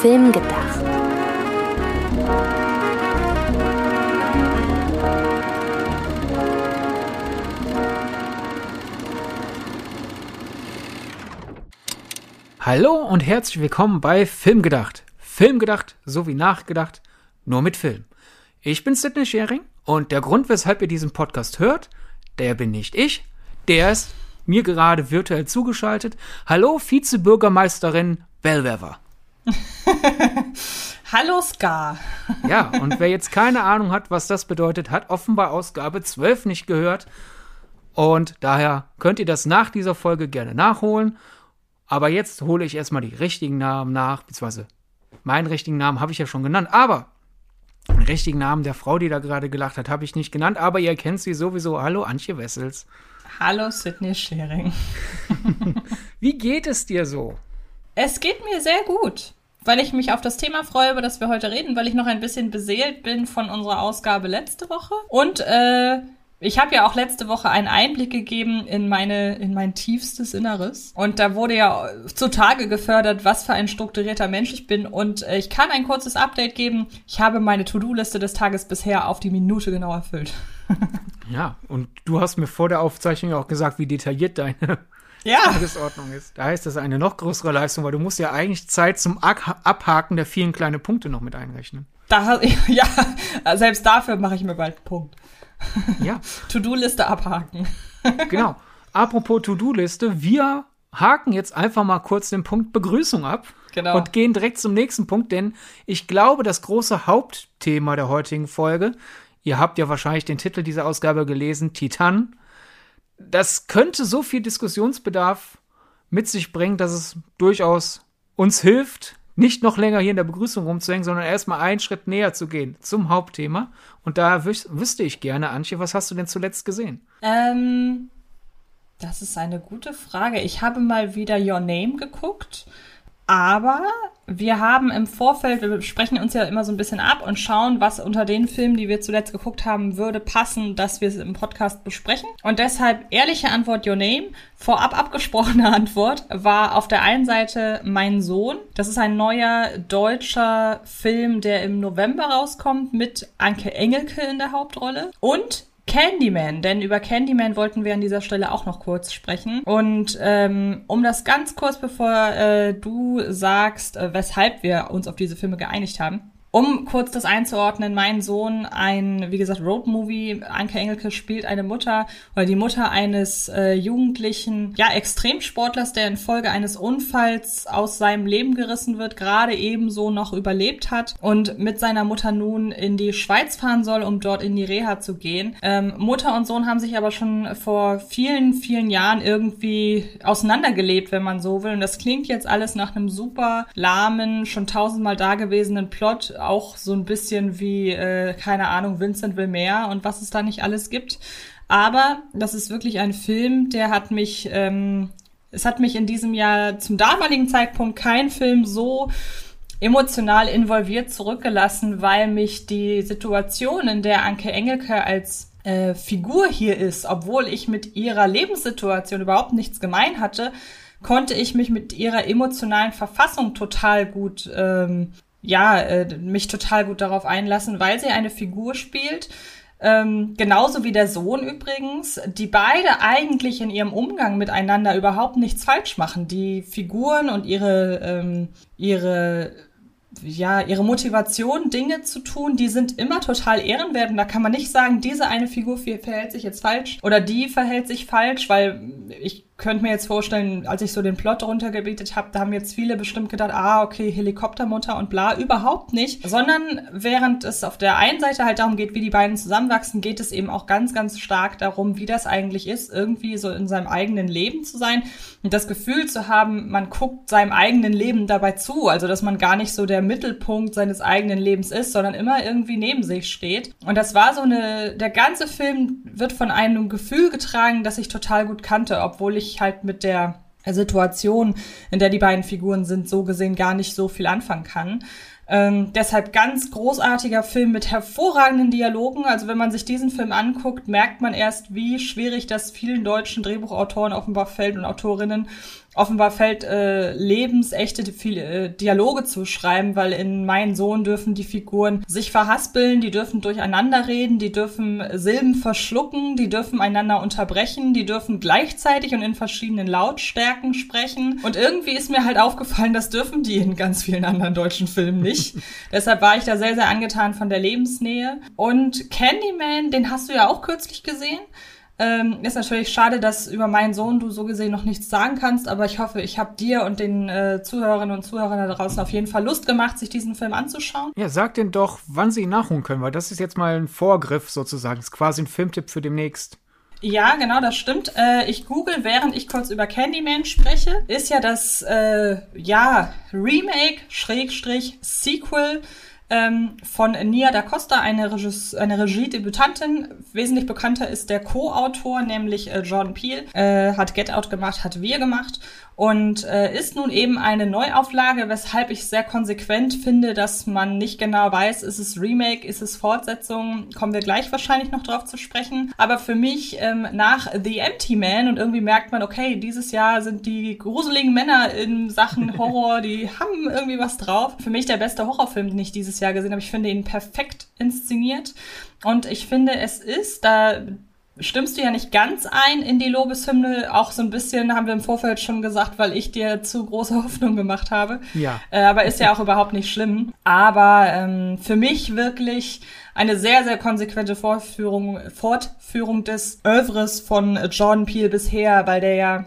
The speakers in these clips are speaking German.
Film gedacht. Hallo und herzlich willkommen bei Filmgedacht. Filmgedacht sowie nachgedacht, nur mit Film. Ich bin Sidney Schering und der Grund, weshalb ihr diesen Podcast hört, der bin nicht ich, der ist mir gerade virtuell zugeschaltet. Hallo Vizebürgermeisterin Bellwever. Hallo Ska. Ja, und wer jetzt keine Ahnung hat, was das bedeutet, hat offenbar Ausgabe 12 nicht gehört. Und daher könnt ihr das nach dieser Folge gerne nachholen. Aber jetzt hole ich erstmal die richtigen Namen nach, beziehungsweise meinen richtigen Namen habe ich ja schon genannt. Aber den richtigen Namen der Frau, die da gerade gelacht hat, habe ich nicht genannt. Aber ihr kennt sie sowieso. Hallo, Antje Wessels. Hallo, Sidney Schering. Wie geht es dir so? Es geht mir sehr gut, weil ich mich auf das Thema freue, über das wir heute reden, weil ich noch ein bisschen beseelt bin von unserer Ausgabe letzte Woche und äh, ich habe ja auch letzte Woche einen Einblick gegeben in meine in mein tiefstes Inneres und da wurde ja zutage gefördert, was für ein strukturierter Mensch ich bin und äh, ich kann ein kurzes Update geben. Ich habe meine To-Do-Liste des Tages bisher auf die Minute genau erfüllt. ja, und du hast mir vor der Aufzeichnung auch gesagt, wie detailliert deine ja. Tagesordnung ist. Da heißt das eine noch größere Leistung, weil du musst ja eigentlich Zeit zum Abhaken der vielen kleinen Punkte noch mit einrechnen. Da, ja, selbst dafür mache ich mir bald einen Punkt. Ja. To-Do-Liste abhaken. genau. Apropos To-Do-Liste, wir haken jetzt einfach mal kurz den Punkt Begrüßung ab. Genau. Und gehen direkt zum nächsten Punkt, denn ich glaube, das große Hauptthema der heutigen Folge, ihr habt ja wahrscheinlich den Titel dieser Ausgabe gelesen, Titan, das könnte so viel Diskussionsbedarf mit sich bringen, dass es durchaus uns hilft, nicht noch länger hier in der Begrüßung rumzuhängen, sondern erstmal einen Schritt näher zu gehen zum Hauptthema. Und da wüs wüsste ich gerne, Antje, was hast du denn zuletzt gesehen? Ähm, das ist eine gute Frage. Ich habe mal wieder Your Name geguckt. Aber wir haben im Vorfeld, wir sprechen uns ja immer so ein bisschen ab und schauen, was unter den Filmen, die wir zuletzt geguckt haben, würde passen, dass wir es im Podcast besprechen. Und deshalb ehrliche Antwort Your Name. Vorab abgesprochene Antwort war auf der einen Seite Mein Sohn. Das ist ein neuer deutscher Film, der im November rauskommt mit Anke Engelke in der Hauptrolle. Und Candyman, denn über Candyman wollten wir an dieser Stelle auch noch kurz sprechen. Und ähm, um das ganz kurz, bevor äh, du sagst, äh, weshalb wir uns auf diese Filme geeinigt haben, um kurz das einzuordnen, mein Sohn, ein, wie gesagt, Roadmovie. Anke Engelke spielt eine Mutter oder die Mutter eines äh, jugendlichen, ja, Extremsportlers, der infolge eines Unfalls aus seinem Leben gerissen wird, gerade ebenso noch überlebt hat und mit seiner Mutter nun in die Schweiz fahren soll, um dort in die Reha zu gehen. Ähm, Mutter und Sohn haben sich aber schon vor vielen, vielen Jahren irgendwie auseinandergelebt, wenn man so will. Und das klingt jetzt alles nach einem super lahmen, schon tausendmal dagewesenen Plot auch so ein bisschen wie, äh, keine Ahnung, Vincent will mehr und was es da nicht alles gibt. Aber das ist wirklich ein Film, der hat mich, ähm, es hat mich in diesem Jahr zum damaligen Zeitpunkt kein Film so emotional involviert zurückgelassen, weil mich die Situation, in der Anke Engelke als äh, Figur hier ist, obwohl ich mit ihrer Lebenssituation überhaupt nichts gemein hatte, konnte ich mich mit ihrer emotionalen Verfassung total gut ähm, ja, äh, mich total gut darauf einlassen, weil sie eine Figur spielt, ähm, genauso wie der Sohn übrigens, die beide eigentlich in ihrem Umgang miteinander überhaupt nichts falsch machen. Die Figuren und ihre, ähm, ihre ja, ihre Motivation, Dinge zu tun, die sind immer total ehrenwert. Und da kann man nicht sagen, diese eine Figur verhält sich jetzt falsch oder die verhält sich falsch, weil ich könnte mir jetzt vorstellen, als ich so den Plot runtergebetet habe, da haben jetzt viele bestimmt gedacht, ah, okay, Helikoptermutter und bla, überhaupt nicht. Sondern während es auf der einen Seite halt darum geht, wie die beiden zusammenwachsen, geht es eben auch ganz, ganz stark darum, wie das eigentlich ist, irgendwie so in seinem eigenen Leben zu sein und das Gefühl zu haben, man guckt seinem eigenen Leben dabei zu. Also, dass man gar nicht so der Mittelpunkt seines eigenen Lebens ist, sondern immer irgendwie neben sich steht. Und das war so eine, der ganze Film wird von einem Gefühl getragen, das ich total gut kannte, obwohl ich ich halt mit der Situation, in der die beiden Figuren sind, so gesehen gar nicht so viel anfangen kann. Ähm, deshalb ganz großartiger Film mit hervorragenden Dialogen. Also wenn man sich diesen Film anguckt, merkt man erst, wie schwierig das vielen deutschen Drehbuchautoren offenbar fällt und Autorinnen offenbar fällt äh, lebensechte äh, Dialoge zu schreiben, weil in Mein Sohn dürfen die Figuren sich verhaspeln, die dürfen durcheinander reden, die dürfen Silben verschlucken, die dürfen einander unterbrechen, die dürfen gleichzeitig und in verschiedenen Lautstärken sprechen. Und irgendwie ist mir halt aufgefallen, das dürfen die in ganz vielen anderen deutschen Filmen nicht. Deshalb war ich da sehr, sehr angetan von der Lebensnähe. Und Candyman, den hast du ja auch kürzlich gesehen. Ähm, ist natürlich schade, dass über meinen Sohn du so gesehen noch nichts sagen kannst, aber ich hoffe, ich habe dir und den äh, Zuhörerinnen und Zuhörern da draußen auf jeden Fall Lust gemacht, sich diesen Film anzuschauen. Ja, sag denn doch, wann sie ihn nachholen können, weil das ist jetzt mal ein Vorgriff sozusagen. Das ist quasi ein Filmtipp für demnächst. Ja, genau, das stimmt. Äh, ich google, während ich kurz über Candyman spreche, ist ja das äh, ja Remake Schrägstrich Sequel ähm, von Nia da Costa, eine, Regis eine Regie-Debütantin. Wesentlich bekannter ist der Co-Autor, nämlich äh, Jordan Peele. Äh, hat Get Out gemacht, hat Wir gemacht und äh, ist nun eben eine Neuauflage, weshalb ich sehr konsequent finde, dass man nicht genau weiß, ist es Remake, ist es Fortsetzung, kommen wir gleich wahrscheinlich noch drauf zu sprechen. Aber für mich ähm, nach The Empty Man und irgendwie merkt man, okay, dieses Jahr sind die gruseligen Männer in Sachen Horror, die haben irgendwie was drauf. Für mich der beste Horrorfilm, den ich dieses Jahr gesehen habe. Ich finde ihn perfekt inszeniert. Und ich finde, es ist, da stimmst du ja nicht ganz ein in die Lobeshymne. Auch so ein bisschen haben wir im Vorfeld schon gesagt, weil ich dir zu große Hoffnung gemacht habe. Ja. Äh, aber ist ja auch überhaupt nicht schlimm. Aber ähm, für mich wirklich eine sehr, sehr konsequente Fortführung, Fortführung des Övres von Jordan Peele bisher, weil der ja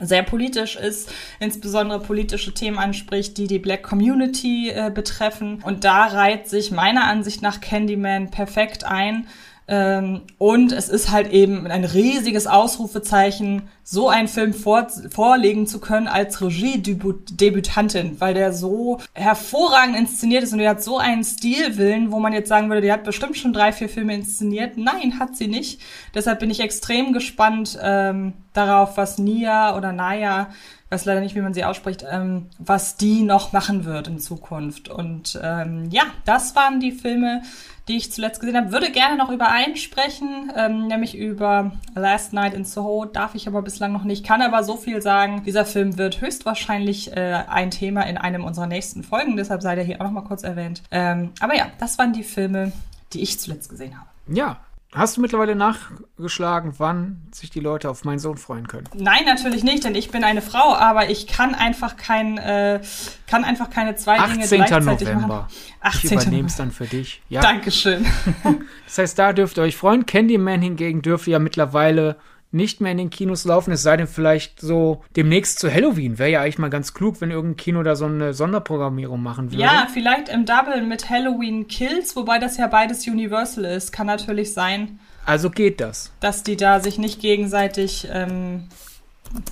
sehr politisch ist, insbesondere politische Themen anspricht, die die Black Community äh, betreffen. Und da reiht sich meiner Ansicht nach Candyman perfekt ein und es ist halt eben ein riesiges Ausrufezeichen, so einen Film vor, vorlegen zu können als Regie-Debütantin, weil der so hervorragend inszeniert ist und der hat so einen Stilwillen, wo man jetzt sagen würde, die hat bestimmt schon drei, vier Filme inszeniert. Nein, hat sie nicht. Deshalb bin ich extrem gespannt ähm, darauf, was Nia oder Naya weiß leider nicht, wie man sie ausspricht, ähm, was die noch machen wird in Zukunft. Und ähm, ja, das waren die Filme, die ich zuletzt gesehen habe. Würde gerne noch über einen sprechen, ähm, nämlich über Last Night in Soho. Darf ich aber bislang noch nicht, kann aber so viel sagen. Dieser Film wird höchstwahrscheinlich äh, ein Thema in einem unserer nächsten Folgen, deshalb sei der hier auch noch mal kurz erwähnt. Ähm, aber ja, das waren die Filme, die ich zuletzt gesehen habe. Ja, Hast du mittlerweile nachgeschlagen, wann sich die Leute auf meinen Sohn freuen können? Nein, natürlich nicht, denn ich bin eine Frau, aber ich kann einfach kein, äh, kann einfach keine zwei Dinge gleichzeitig November. machen. 18. Ich übernehme es dann für dich. Ja. Dankeschön. das heißt, da dürft ihr euch freuen. Candyman hingegen dürfte ja mittlerweile nicht mehr in den Kinos laufen, es sei denn vielleicht so demnächst zu Halloween. Wäre ja eigentlich mal ganz klug, wenn irgendein Kino da so eine Sonderprogrammierung machen würde. Ja, vielleicht im Double mit Halloween Kills, wobei das ja beides Universal ist. Kann natürlich sein. Also geht das. Dass die da sich nicht gegenseitig. Ähm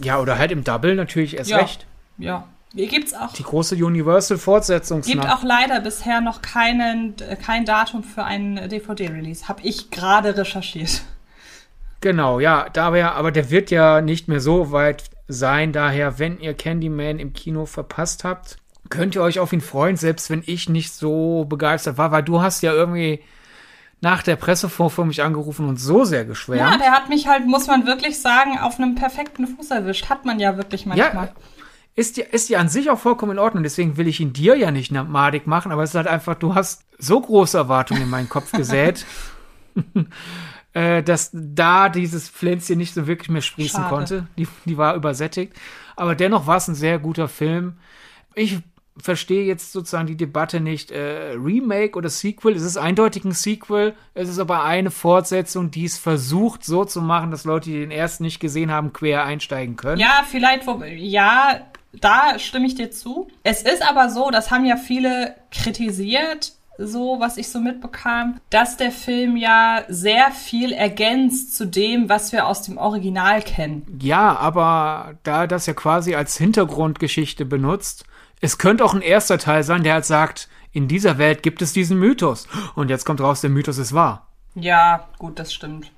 ja, oder halt im Double natürlich erst ja. recht. Ja. Gibt's auch. Die große Universal-Fortsetzung. Gibt auch leider bisher noch keinen, kein Datum für einen DVD-Release. Habe ich gerade recherchiert. Genau, ja, da wäre, aber der wird ja nicht mehr so weit sein. Daher, wenn ihr Candyman im Kino verpasst habt, könnt ihr euch auf ihn freuen, selbst wenn ich nicht so begeistert war, weil du hast ja irgendwie nach der Pressevorführung mich angerufen und so sehr geschwärmt. Ja, der hat mich halt, muss man wirklich sagen, auf einem perfekten Fuß erwischt. Hat man ja wirklich manchmal. Ja, ist ja, ist ja an sich auch vollkommen in Ordnung. Deswegen will ich ihn dir ja nicht madig machen, aber es ist halt einfach, du hast so große Erwartungen in meinen Kopf gesät. Äh, dass da dieses Pflänzchen nicht so wirklich mehr sprießen Schade. konnte. Die, die war übersättigt. Aber dennoch war es ein sehr guter Film. Ich verstehe jetzt sozusagen die Debatte nicht. Äh, Remake oder Sequel? Es ist eindeutig ein Sequel. Es ist aber eine Fortsetzung, die es versucht so zu machen, dass Leute, die den ersten nicht gesehen haben, quer einsteigen können. Ja, vielleicht, wo, ja, da stimme ich dir zu. Es ist aber so, das haben ja viele kritisiert, so, was ich so mitbekam, dass der Film ja sehr viel ergänzt zu dem, was wir aus dem Original kennen. Ja, aber da das ja quasi als Hintergrundgeschichte benutzt, es könnte auch ein erster Teil sein, der halt sagt, in dieser Welt gibt es diesen Mythos. Und jetzt kommt raus, der Mythos ist wahr. Ja, gut, das stimmt.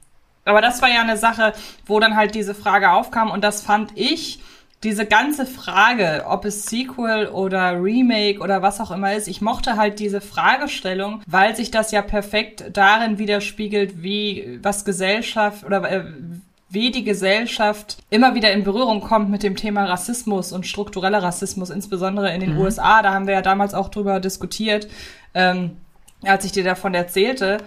Aber das war ja eine Sache, wo dann halt diese Frage aufkam und das fand ich diese ganze Frage, ob es Sequel oder Remake oder was auch immer ist, ich mochte halt diese Fragestellung, weil sich das ja perfekt darin widerspiegelt, wie was Gesellschaft oder äh, wie die Gesellschaft immer wieder in Berührung kommt mit dem Thema Rassismus und struktureller Rassismus, insbesondere in den mhm. USA. Da haben wir ja damals auch drüber diskutiert, ähm, als ich dir davon erzählte,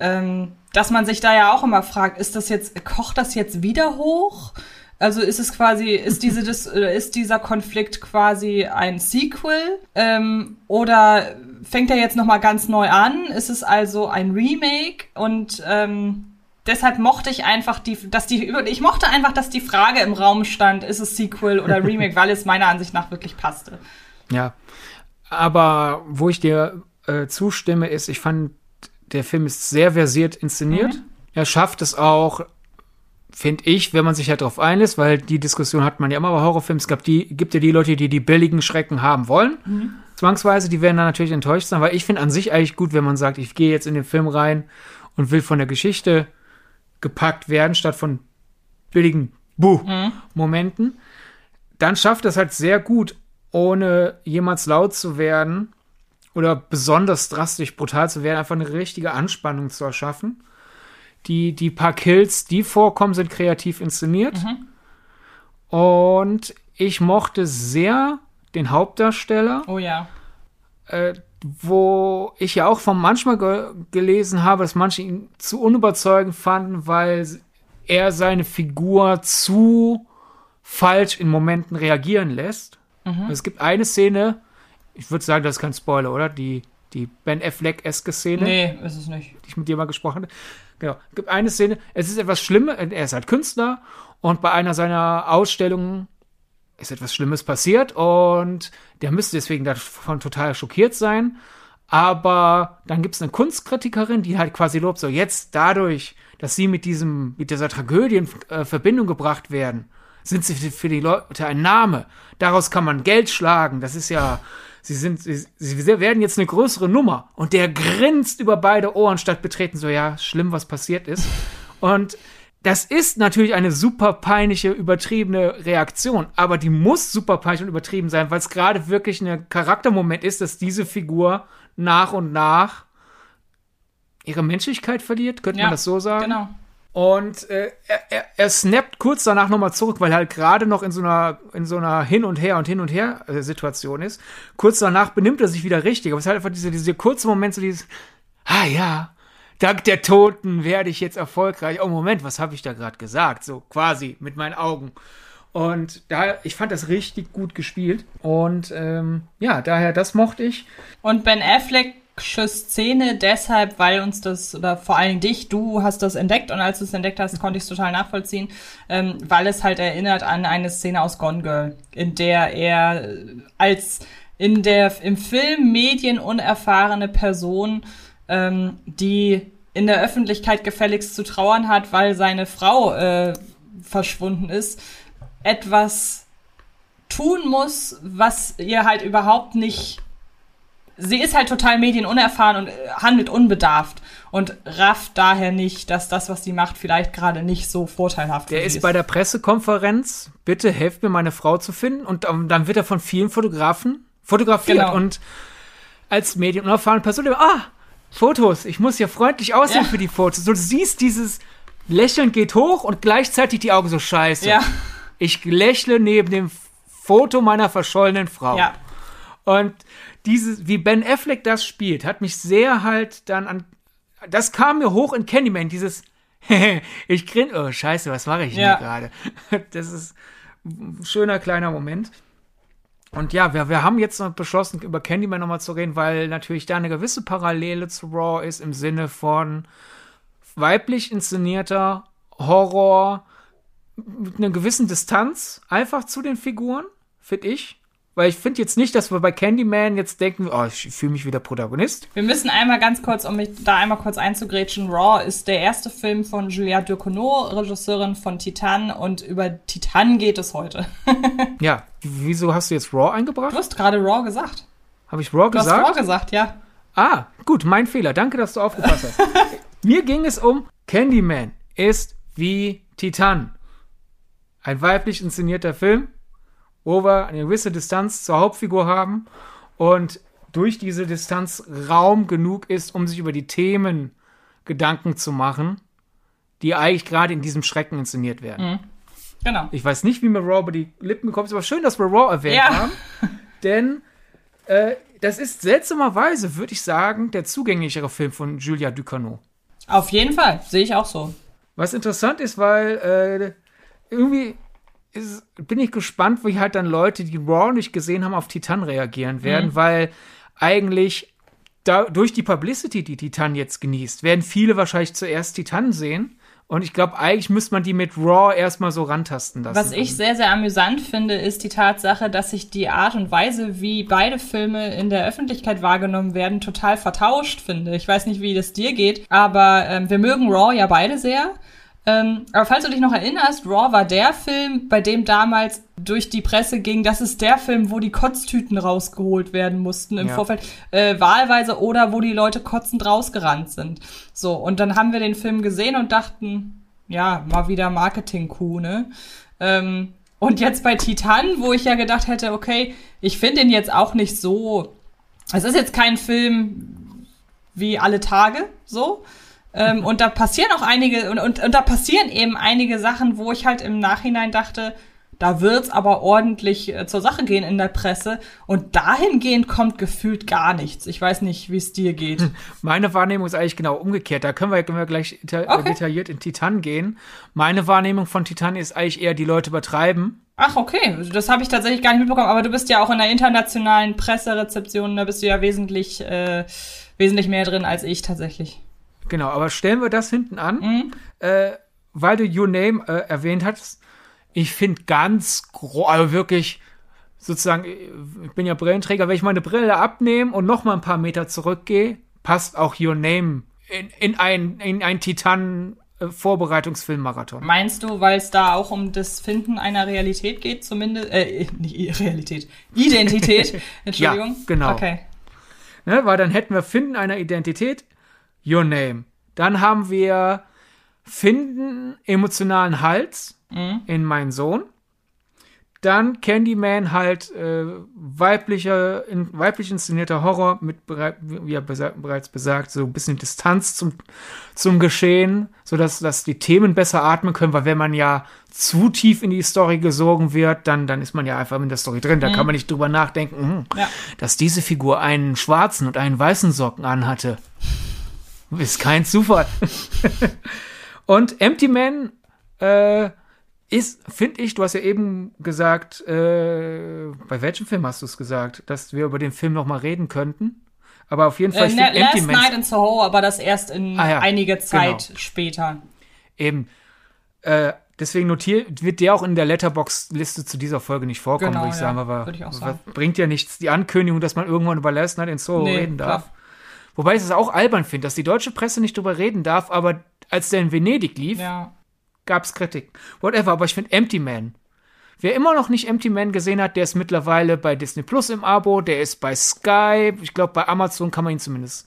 ähm, dass man sich da ja auch immer fragt, ist das jetzt, kocht das jetzt wieder hoch? Also ist es quasi, ist diese, ist dieser Konflikt quasi ein Sequel ähm, oder fängt er jetzt noch mal ganz neu an? Ist es also ein Remake und ähm, deshalb mochte ich einfach die, dass die, ich mochte einfach, dass die Frage im Raum stand, ist es Sequel oder Remake, weil es meiner Ansicht nach wirklich passte. Ja, aber wo ich dir äh, zustimme, ist, ich fand, der Film ist sehr versiert inszeniert. Mhm. Er schafft es auch, finde ich, wenn man sich halt darauf einlässt, weil die Diskussion hat man ja immer bei Horrorfilmen. Es gab die, gibt ja die Leute, die die billigen Schrecken haben wollen. Mhm. Zwangsweise, die werden dann natürlich enttäuscht sein, weil ich finde an sich eigentlich gut, wenn man sagt, ich gehe jetzt in den Film rein und will von der Geschichte gepackt werden, statt von billigen Buh-Momenten. Mhm. Dann schafft es halt sehr gut, ohne jemals laut zu werden oder besonders drastisch brutal zu werden, einfach eine richtige Anspannung zu erschaffen. Die, die paar Kills, die vorkommen, sind kreativ inszeniert. Mhm. Und ich mochte sehr den Hauptdarsteller. Oh ja. Äh, wo ich ja auch von manchmal ge gelesen habe, dass manche ihn zu unüberzeugend fanden, weil er seine Figur zu falsch in Momenten reagieren lässt. Mhm. Es gibt eine Szene, ich würde sagen, das ist kein Spoiler, oder? Die, die Ben Affleck-eske Szene. Nee, ist es nicht. Die ich mit dir mal gesprochen habe. Genau. Es gibt eine Szene, es ist etwas Schlimmes, er ist halt Künstler und bei einer seiner Ausstellungen ist etwas Schlimmes passiert und der müsste deswegen davon total schockiert sein. Aber dann gibt es eine Kunstkritikerin, die halt quasi lobt, so jetzt dadurch, dass sie mit diesem, mit dieser Tragödie in äh, Verbindung gebracht werden, sind sie für die Leute ein Name. Daraus kann man Geld schlagen. Das ist ja, sie sind, sie, sie werden jetzt eine größere Nummer. Und der grinst über beide Ohren statt betreten, so ja, schlimm, was passiert ist. Und das ist natürlich eine super peinliche, übertriebene Reaktion, aber die muss super peinlich und übertrieben sein, weil es gerade wirklich ein Charaktermoment ist, dass diese Figur nach und nach ihre Menschlichkeit verliert, könnte ja, man das so sagen? Genau. Und äh, er, er, snappt kurz danach nochmal zurück, weil er halt gerade noch in so einer in so einer Hin und Her und Hin und Her äh, Situation ist. Kurz danach benimmt er sich wieder richtig, aber es ist halt einfach diese, diese kurze Moment, so dieses, ah ja, dank der Toten werde ich jetzt erfolgreich. Oh, Moment, was habe ich da gerade gesagt? So quasi mit meinen Augen. Und da, ich fand das richtig gut gespielt. Und ähm, ja, daher, das mochte ich. Und Ben Affleck Szene deshalb, weil uns das, oder vor allem dich, du hast das entdeckt und als du es entdeckt hast, konnte ich es total nachvollziehen, ähm, weil es halt erinnert an eine Szene aus Gone Girl, in der er als in der im Film Medien unerfahrene Person ähm, die in der Öffentlichkeit gefälligst zu trauern hat, weil seine Frau äh, verschwunden ist, etwas tun muss, was ihr halt überhaupt nicht. Sie ist halt total medienunerfahren und äh, handelt unbedarft und rafft daher nicht, dass das, was sie macht, vielleicht gerade nicht so vorteilhaft ist. Der ist bei der Pressekonferenz, bitte helft mir, meine Frau zu finden. Und ähm, dann wird er von vielen Fotografen fotografiert. Genau. Und als medienunerfahrene Person, ah, Fotos. Ich muss ja freundlich aussehen ja. für die Fotos. Du siehst dieses Lächeln geht hoch und gleichzeitig die Augen so scheiße. Ja. Ich lächle neben dem Foto meiner verschollenen Frau. Ja. Und dieses, wie Ben Affleck das spielt, hat mich sehr halt dann an. Das kam mir hoch in Candyman, dieses ich grin, oh scheiße, was mache ich ja. hier gerade? Das ist ein schöner kleiner Moment. Und ja, wir, wir haben jetzt noch beschlossen, über Candyman nochmal zu reden, weil natürlich da eine gewisse Parallele zu Raw ist im Sinne von weiblich inszenierter Horror mit einer gewissen Distanz einfach zu den Figuren, finde ich. Weil ich finde jetzt nicht, dass wir bei Candyman jetzt denken, oh, ich fühle mich wieder Protagonist. Wir müssen einmal ganz kurz, um mich da einmal kurz einzugrätschen, Raw ist der erste Film von Juliette Ducournau, Regisseurin von Titan und über Titan geht es heute. ja, wieso hast du jetzt Raw eingebracht? Du hast gerade Raw gesagt. Habe ich Raw du gesagt? Du hast Raw gesagt, ja. Ah, gut, mein Fehler. Danke, dass du aufgepasst hast. Mir ging es um Candyman ist wie Titan. Ein weiblich inszenierter Film wir eine gewisse Distanz zur Hauptfigur haben und durch diese Distanz Raum genug ist, um sich über die Themen Gedanken zu machen, die eigentlich gerade in diesem Schrecken inszeniert werden. Mhm. Genau. Ich weiß nicht, wie mir Raw über die Lippen gekommen ist, aber schön, dass wir Raw erwähnt Ja. haben. Denn äh, das ist seltsamerweise, würde ich sagen, der zugänglichere Film von Julia Ducournau. Auf jeden Fall, sehe ich auch so. Was interessant ist, weil äh, irgendwie ist, bin ich gespannt, wie halt dann Leute, die Raw nicht gesehen haben, auf Titan reagieren werden, weil eigentlich da, durch die Publicity, die Titan jetzt genießt, werden viele wahrscheinlich zuerst Titan sehen. Und ich glaube, eigentlich müsste man die mit Raw erstmal so rantasten lassen. Was ich sehr, sehr amüsant finde, ist die Tatsache, dass sich die Art und Weise, wie beide Filme in der Öffentlichkeit wahrgenommen werden, total vertauscht finde. Ich weiß nicht, wie das dir geht, aber ähm, wir mögen Raw ja beide sehr. Ähm, aber falls du dich noch erinnerst, Raw war der Film, bei dem damals durch die Presse ging, das ist der Film, wo die Kotztüten rausgeholt werden mussten im Ja. Vorfeld, äh, wahlweise oder wo die Leute kotzend rausgerannt sind. So, und dann haben wir den Film gesehen und dachten, ja, mal wieder Marketing-Coup, ne? Ähm, und jetzt bei Titan, wo ich ja gedacht hätte, okay, ich finde ihn jetzt auch nicht so. Es ist jetzt kein Film wie alle Tage, so. Ähm, und da passieren auch einige, und, und, und da passieren eben einige Sachen, wo ich halt im Nachhinein dachte, da wird's aber ordentlich äh, zur Sache gehen in der Presse. Und dahingehend kommt gefühlt gar nichts. Ich weiß nicht, wie es dir geht. Meine Wahrnehmung ist eigentlich genau umgekehrt. Da können wir, können wir gleich deta Okay. detailliert in Titan gehen. Meine Wahrnehmung von Titan ist eigentlich eher, die Leute übertreiben. Ach, okay. Das habe ich tatsächlich gar nicht mitbekommen. Aber du bist ja auch in der internationalen Presserezeption, da bist du ja wesentlich, äh, wesentlich mehr drin als ich tatsächlich. Genau, aber stellen wir das hinten an, Mhm. äh, weil du Your Name äh, erwähnt hast. Ich finde ganz groß, also wirklich sozusagen, ich bin ja Brillenträger, wenn ich meine Brille abnehme und noch mal ein paar Meter zurückgehe, passt auch Your Name in, in ein, in ein Titan Vorbereitungsfilmmarathon. Meinst du, weil es da auch um das Finden einer Realität geht, zumindest, äh, nicht Realität, Identität, Entschuldigung? Ja, genau. Okay. Ne, weil dann hätten wir Finden einer Identität, Your Name. Dann haben wir Finden emotionalen Hals in meinen Sohn. Dann Candyman halt äh, weiblicher, in, weiblich inszenierter Horror mit, wie er besa bereits besagt, so ein bisschen Distanz zum, zum Geschehen, sodass dass die Themen besser atmen können, weil wenn man ja zu tief in die Story gesogen wird, dann, dann ist man ja einfach in der Story drin. Da kann man nicht drüber nachdenken, hm, Ja. dass diese Figur einen schwarzen und einen weißen Socken anhatte. Ist kein Zufall. und Empty Man äh, ist, finde ich, du hast ja eben gesagt, äh, bei welchem Film hast du es gesagt, dass wir über den Film noch mal reden könnten? Aber auf jeden Fall, Äh, ich ne, Empty Last Man Night in Soho, aber das erst in Ah ja, einige Zeit genau. später. eben, äh, deswegen notiert, wird der auch in der Letterbox-Liste zu dieser Folge nicht vorkommen, Genau, würde ich ja, sagen, aber ich sagen. bringt ja nichts, die Ankündigung, dass man irgendwann über Last Night in Soho Nee, reden darf. klar. Wobei ich es auch albern finde, dass die deutsche Presse nicht drüber reden darf, aber als der in Venedig lief, Ja. gab es Kritik. Whatever, aber ich finde Empty Man. Wer immer noch nicht Empty Man gesehen hat, der ist mittlerweile bei Disney Plus im Abo, der ist bei Sky, ich glaube bei Amazon kann man ihn zumindest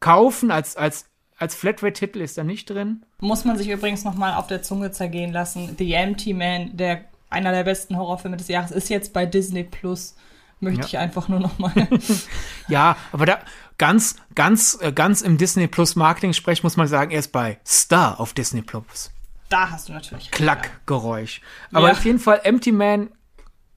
kaufen, als, als, als Flatrate-Titel ist er nicht drin. Muss man sich übrigens noch mal auf der Zunge zergehen lassen. The Empty Man, der einer der besten Horrorfilme des Jahres, ist jetzt bei Disney Plus. Möchte Ja. ich einfach nur noch mal. Ja, aber da ganz, ganz, äh, ganz im Disney Plus Marketing-Sprech muss man sagen, er ist bei Star auf Disney Plus. da hast du natürlich. Klackgeräusch. Aber Ja. auf jeden Fall Empty Man,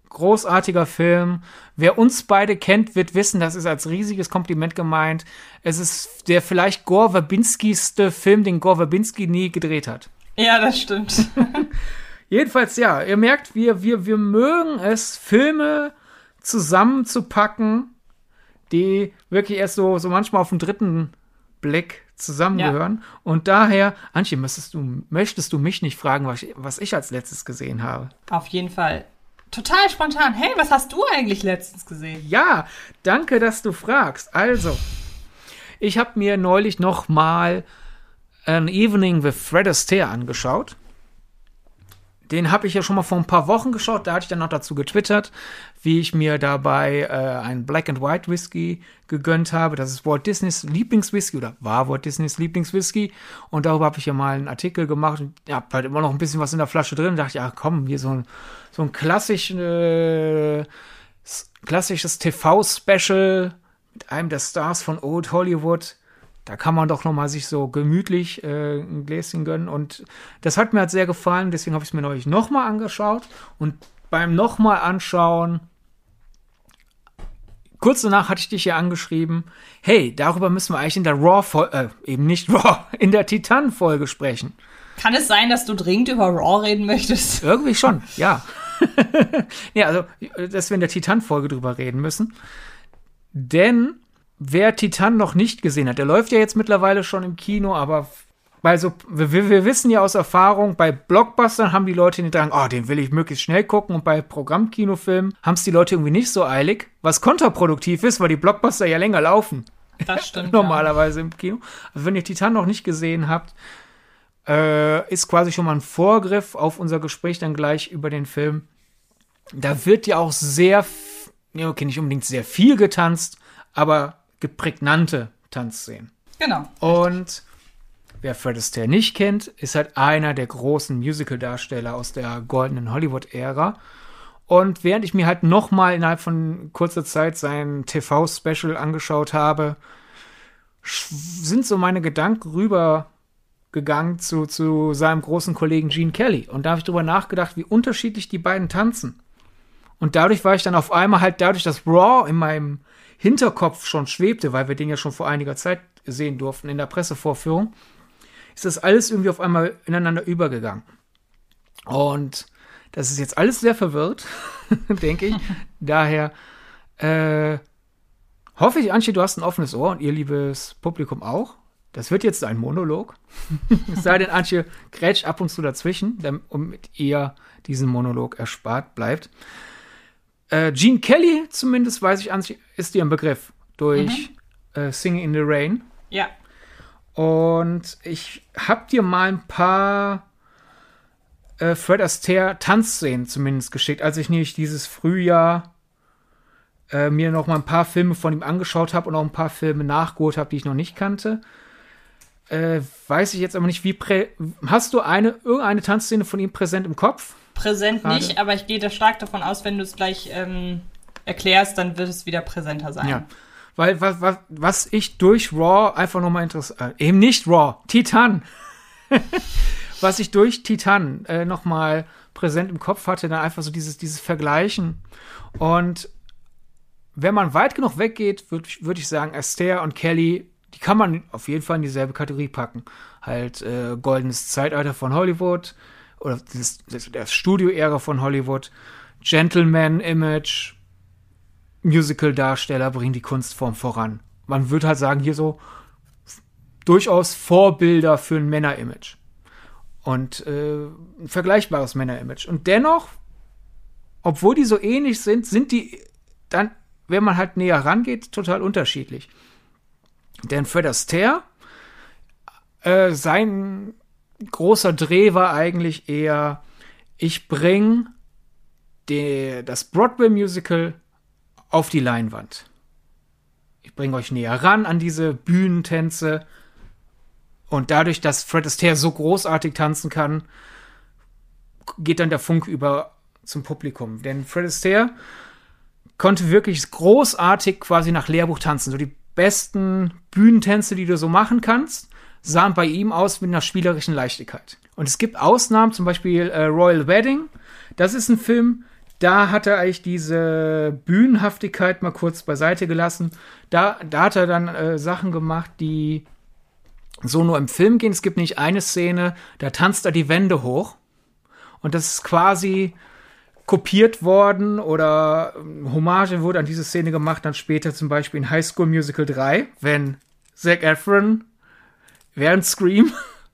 großartiger Film. Wer uns beide kennt, wird wissen, das ist als riesiges Kompliment gemeint. Es ist der vielleicht Gore Verbinskiste Film, den Gore Verbinski nie gedreht hat. Ja, ja das stimmt. Jedenfalls, ja, ihr merkt, wir, wir, wir mögen es, Filme zusammenzupacken, die wirklich erst so, so manchmal auf den dritten Blick zusammengehören. Und daher, Antje, möchtest du, möchtest du mich nicht fragen, was ich, was ich als letztes gesehen habe? Auf jeden Fall. Total spontan. Hey, was hast du eigentlich letztens gesehen? Ja, danke, dass du fragst. Also, ich habe mir neulich noch mal An Evening with Fred Astaire angeschaut. Den habe ich ja schon mal vor ein paar Wochen geschaut. Da hatte ich dann noch dazu getwittert, wie ich mir dabei äh, einen Black and White Whisky gegönnt habe. Das ist Walt Disneys Lieblingswhisky oder war Walt Disneys Lieblingswhisky. Und darüber habe ich ja mal einen Artikel gemacht und ja, hab halt immer noch ein bisschen was in der Flasche drin. Da dachte ich, ja komm, hier so ein, so ein klassisch, äh, klassisches TV-Special mit einem der Stars von Old Hollywood da kann man doch noch mal sich so gemütlich äh, ein Gläschen gönnen. Und das hat mir halt sehr gefallen, deswegen habe ich es mir neulich noch mal angeschaut. Und beim noch mal anschauen, kurz danach hatte ich dich ja angeschrieben, hey, darüber müssen wir eigentlich in der Raw, äh, eben nicht Raw, in der Titan-Folge sprechen. Kann es sein, dass du dringend über Raw reden möchtest? Irgendwie schon, ja. ja, also, dass wir in der Titan-Folge drüber reden müssen. Denn wer Titan noch nicht gesehen hat, der läuft ja jetzt mittlerweile schon im Kino, aber weil so, wir, wir wissen ja aus Erfahrung, bei Blockbustern haben die Leute den Drang, oh, den will ich möglichst schnell gucken und bei Programmkinofilmen haben es die Leute irgendwie nicht so eilig, was kontraproduktiv ist, weil die Blockbuster ja länger laufen. Das stimmt. Normalerweise ja. im Kino. Also wenn ihr Titan noch nicht gesehen habt, äh, ist quasi schon mal ein Vorgriff auf unser Gespräch dann gleich über den Film. Da wird ja auch sehr, okay, nicht unbedingt sehr viel getanzt, aber prägnante Tanzszenen. Genau. Und wer Fred Astaire nicht kennt, ist halt einer der großen Musical-Darsteller aus der goldenen Hollywood-Ära. Und während ich mir halt noch mal innerhalb von kurzer Zeit sein TV-Special angeschaut habe, sind so meine Gedanken rübergegangen zu, zu seinem großen Kollegen Gene Kelly. Und da habe ich drüber nachgedacht, wie unterschiedlich die beiden tanzen. Und dadurch war ich dann auf einmal halt dadurch, dass Raw in meinem Hinterkopf schon schwebte, weil wir den ja schon vor einiger Zeit sehen durften in der Pressevorführung, ist das alles irgendwie auf einmal ineinander übergegangen. Und das ist jetzt alles sehr verwirrt, denke ich. Daher äh, hoffe ich, Antje, du hast ein offenes Ohr und ihr liebes Publikum auch. Das wird jetzt ein Monolog. es sei denn, Antje grätscht ab und zu dazwischen, damit ihr diesen Monolog erspart bleibt. Äh, Gene Kelly, zumindest weiß ich, an ist dir ein Begriff durch mhm. äh, Singing in the Rain. Ja. Und ich hab dir mal ein paar äh, Fred Astaire Tanzszenen zumindest geschickt, als ich nämlich dieses Frühjahr äh, mir noch mal ein paar Filme von ihm angeschaut habe und auch ein paar Filme nachgeholt habe, die ich noch nicht kannte. Äh, weiß ich jetzt aber nicht, wie prä hast du eine irgendeine Tanzszene von ihm präsent im Kopf? Präsent Frage. nicht, aber ich gehe da stark davon aus, wenn du es gleich ähm, erklärst, dann wird es wieder präsenter sein. Ja. Weil was, was, was ich durch Raw einfach nochmal interessant, äh, eben nicht Raw, Titan. was ich durch Titan äh, nochmal präsent im Kopf hatte, dann einfach so dieses, dieses Vergleichen. Und wenn man weit genug weggeht, würde würd ich sagen, Astaire und Kelly, die kann man auf jeden Fall in dieselbe Kategorie packen. Halt äh, goldenes Zeitalter von Hollywood, oder das, der Studio-Ära von Hollywood, Gentleman-Image, Musical-Darsteller bringen die Kunstform voran. Man würde halt sagen, hier so durchaus Vorbilder für ein Männer-Image. Und äh, ein vergleichbares Männer-Image. Und dennoch, obwohl die so ähnlich sind, sind die dann, wenn man halt näher rangeht, total unterschiedlich. Denn Fred Astaire, äh, sein großer Dreh war eigentlich eher, ich bringe das Broadway-Musical auf die Leinwand. Ich bringe euch näher ran an diese Bühnentänze. Und dadurch, dass Fred Astaire so großartig tanzen kann, geht dann der Funk über zum Publikum. Denn Fred Astaire konnte wirklich großartig quasi nach Lehrbuch tanzen. So die besten Bühnentänze, die du so machen kannst sahen bei ihm aus mit einer spielerischen Leichtigkeit. Und es gibt Ausnahmen, zum Beispiel äh, Royal Wedding. Das ist ein Film, da hat er eigentlich diese Bühnenhaftigkeit mal kurz beiseite gelassen. Da, da hat er dann äh, Sachen gemacht, die so nur im Film gehen. Es gibt nicht eine Szene, da tanzt er die Wände hoch. Und das ist quasi kopiert worden oder ähm, Hommage wurde an diese Szene gemacht, dann später zum Beispiel in High School Musical 3, wenn Zac Efron während Scream.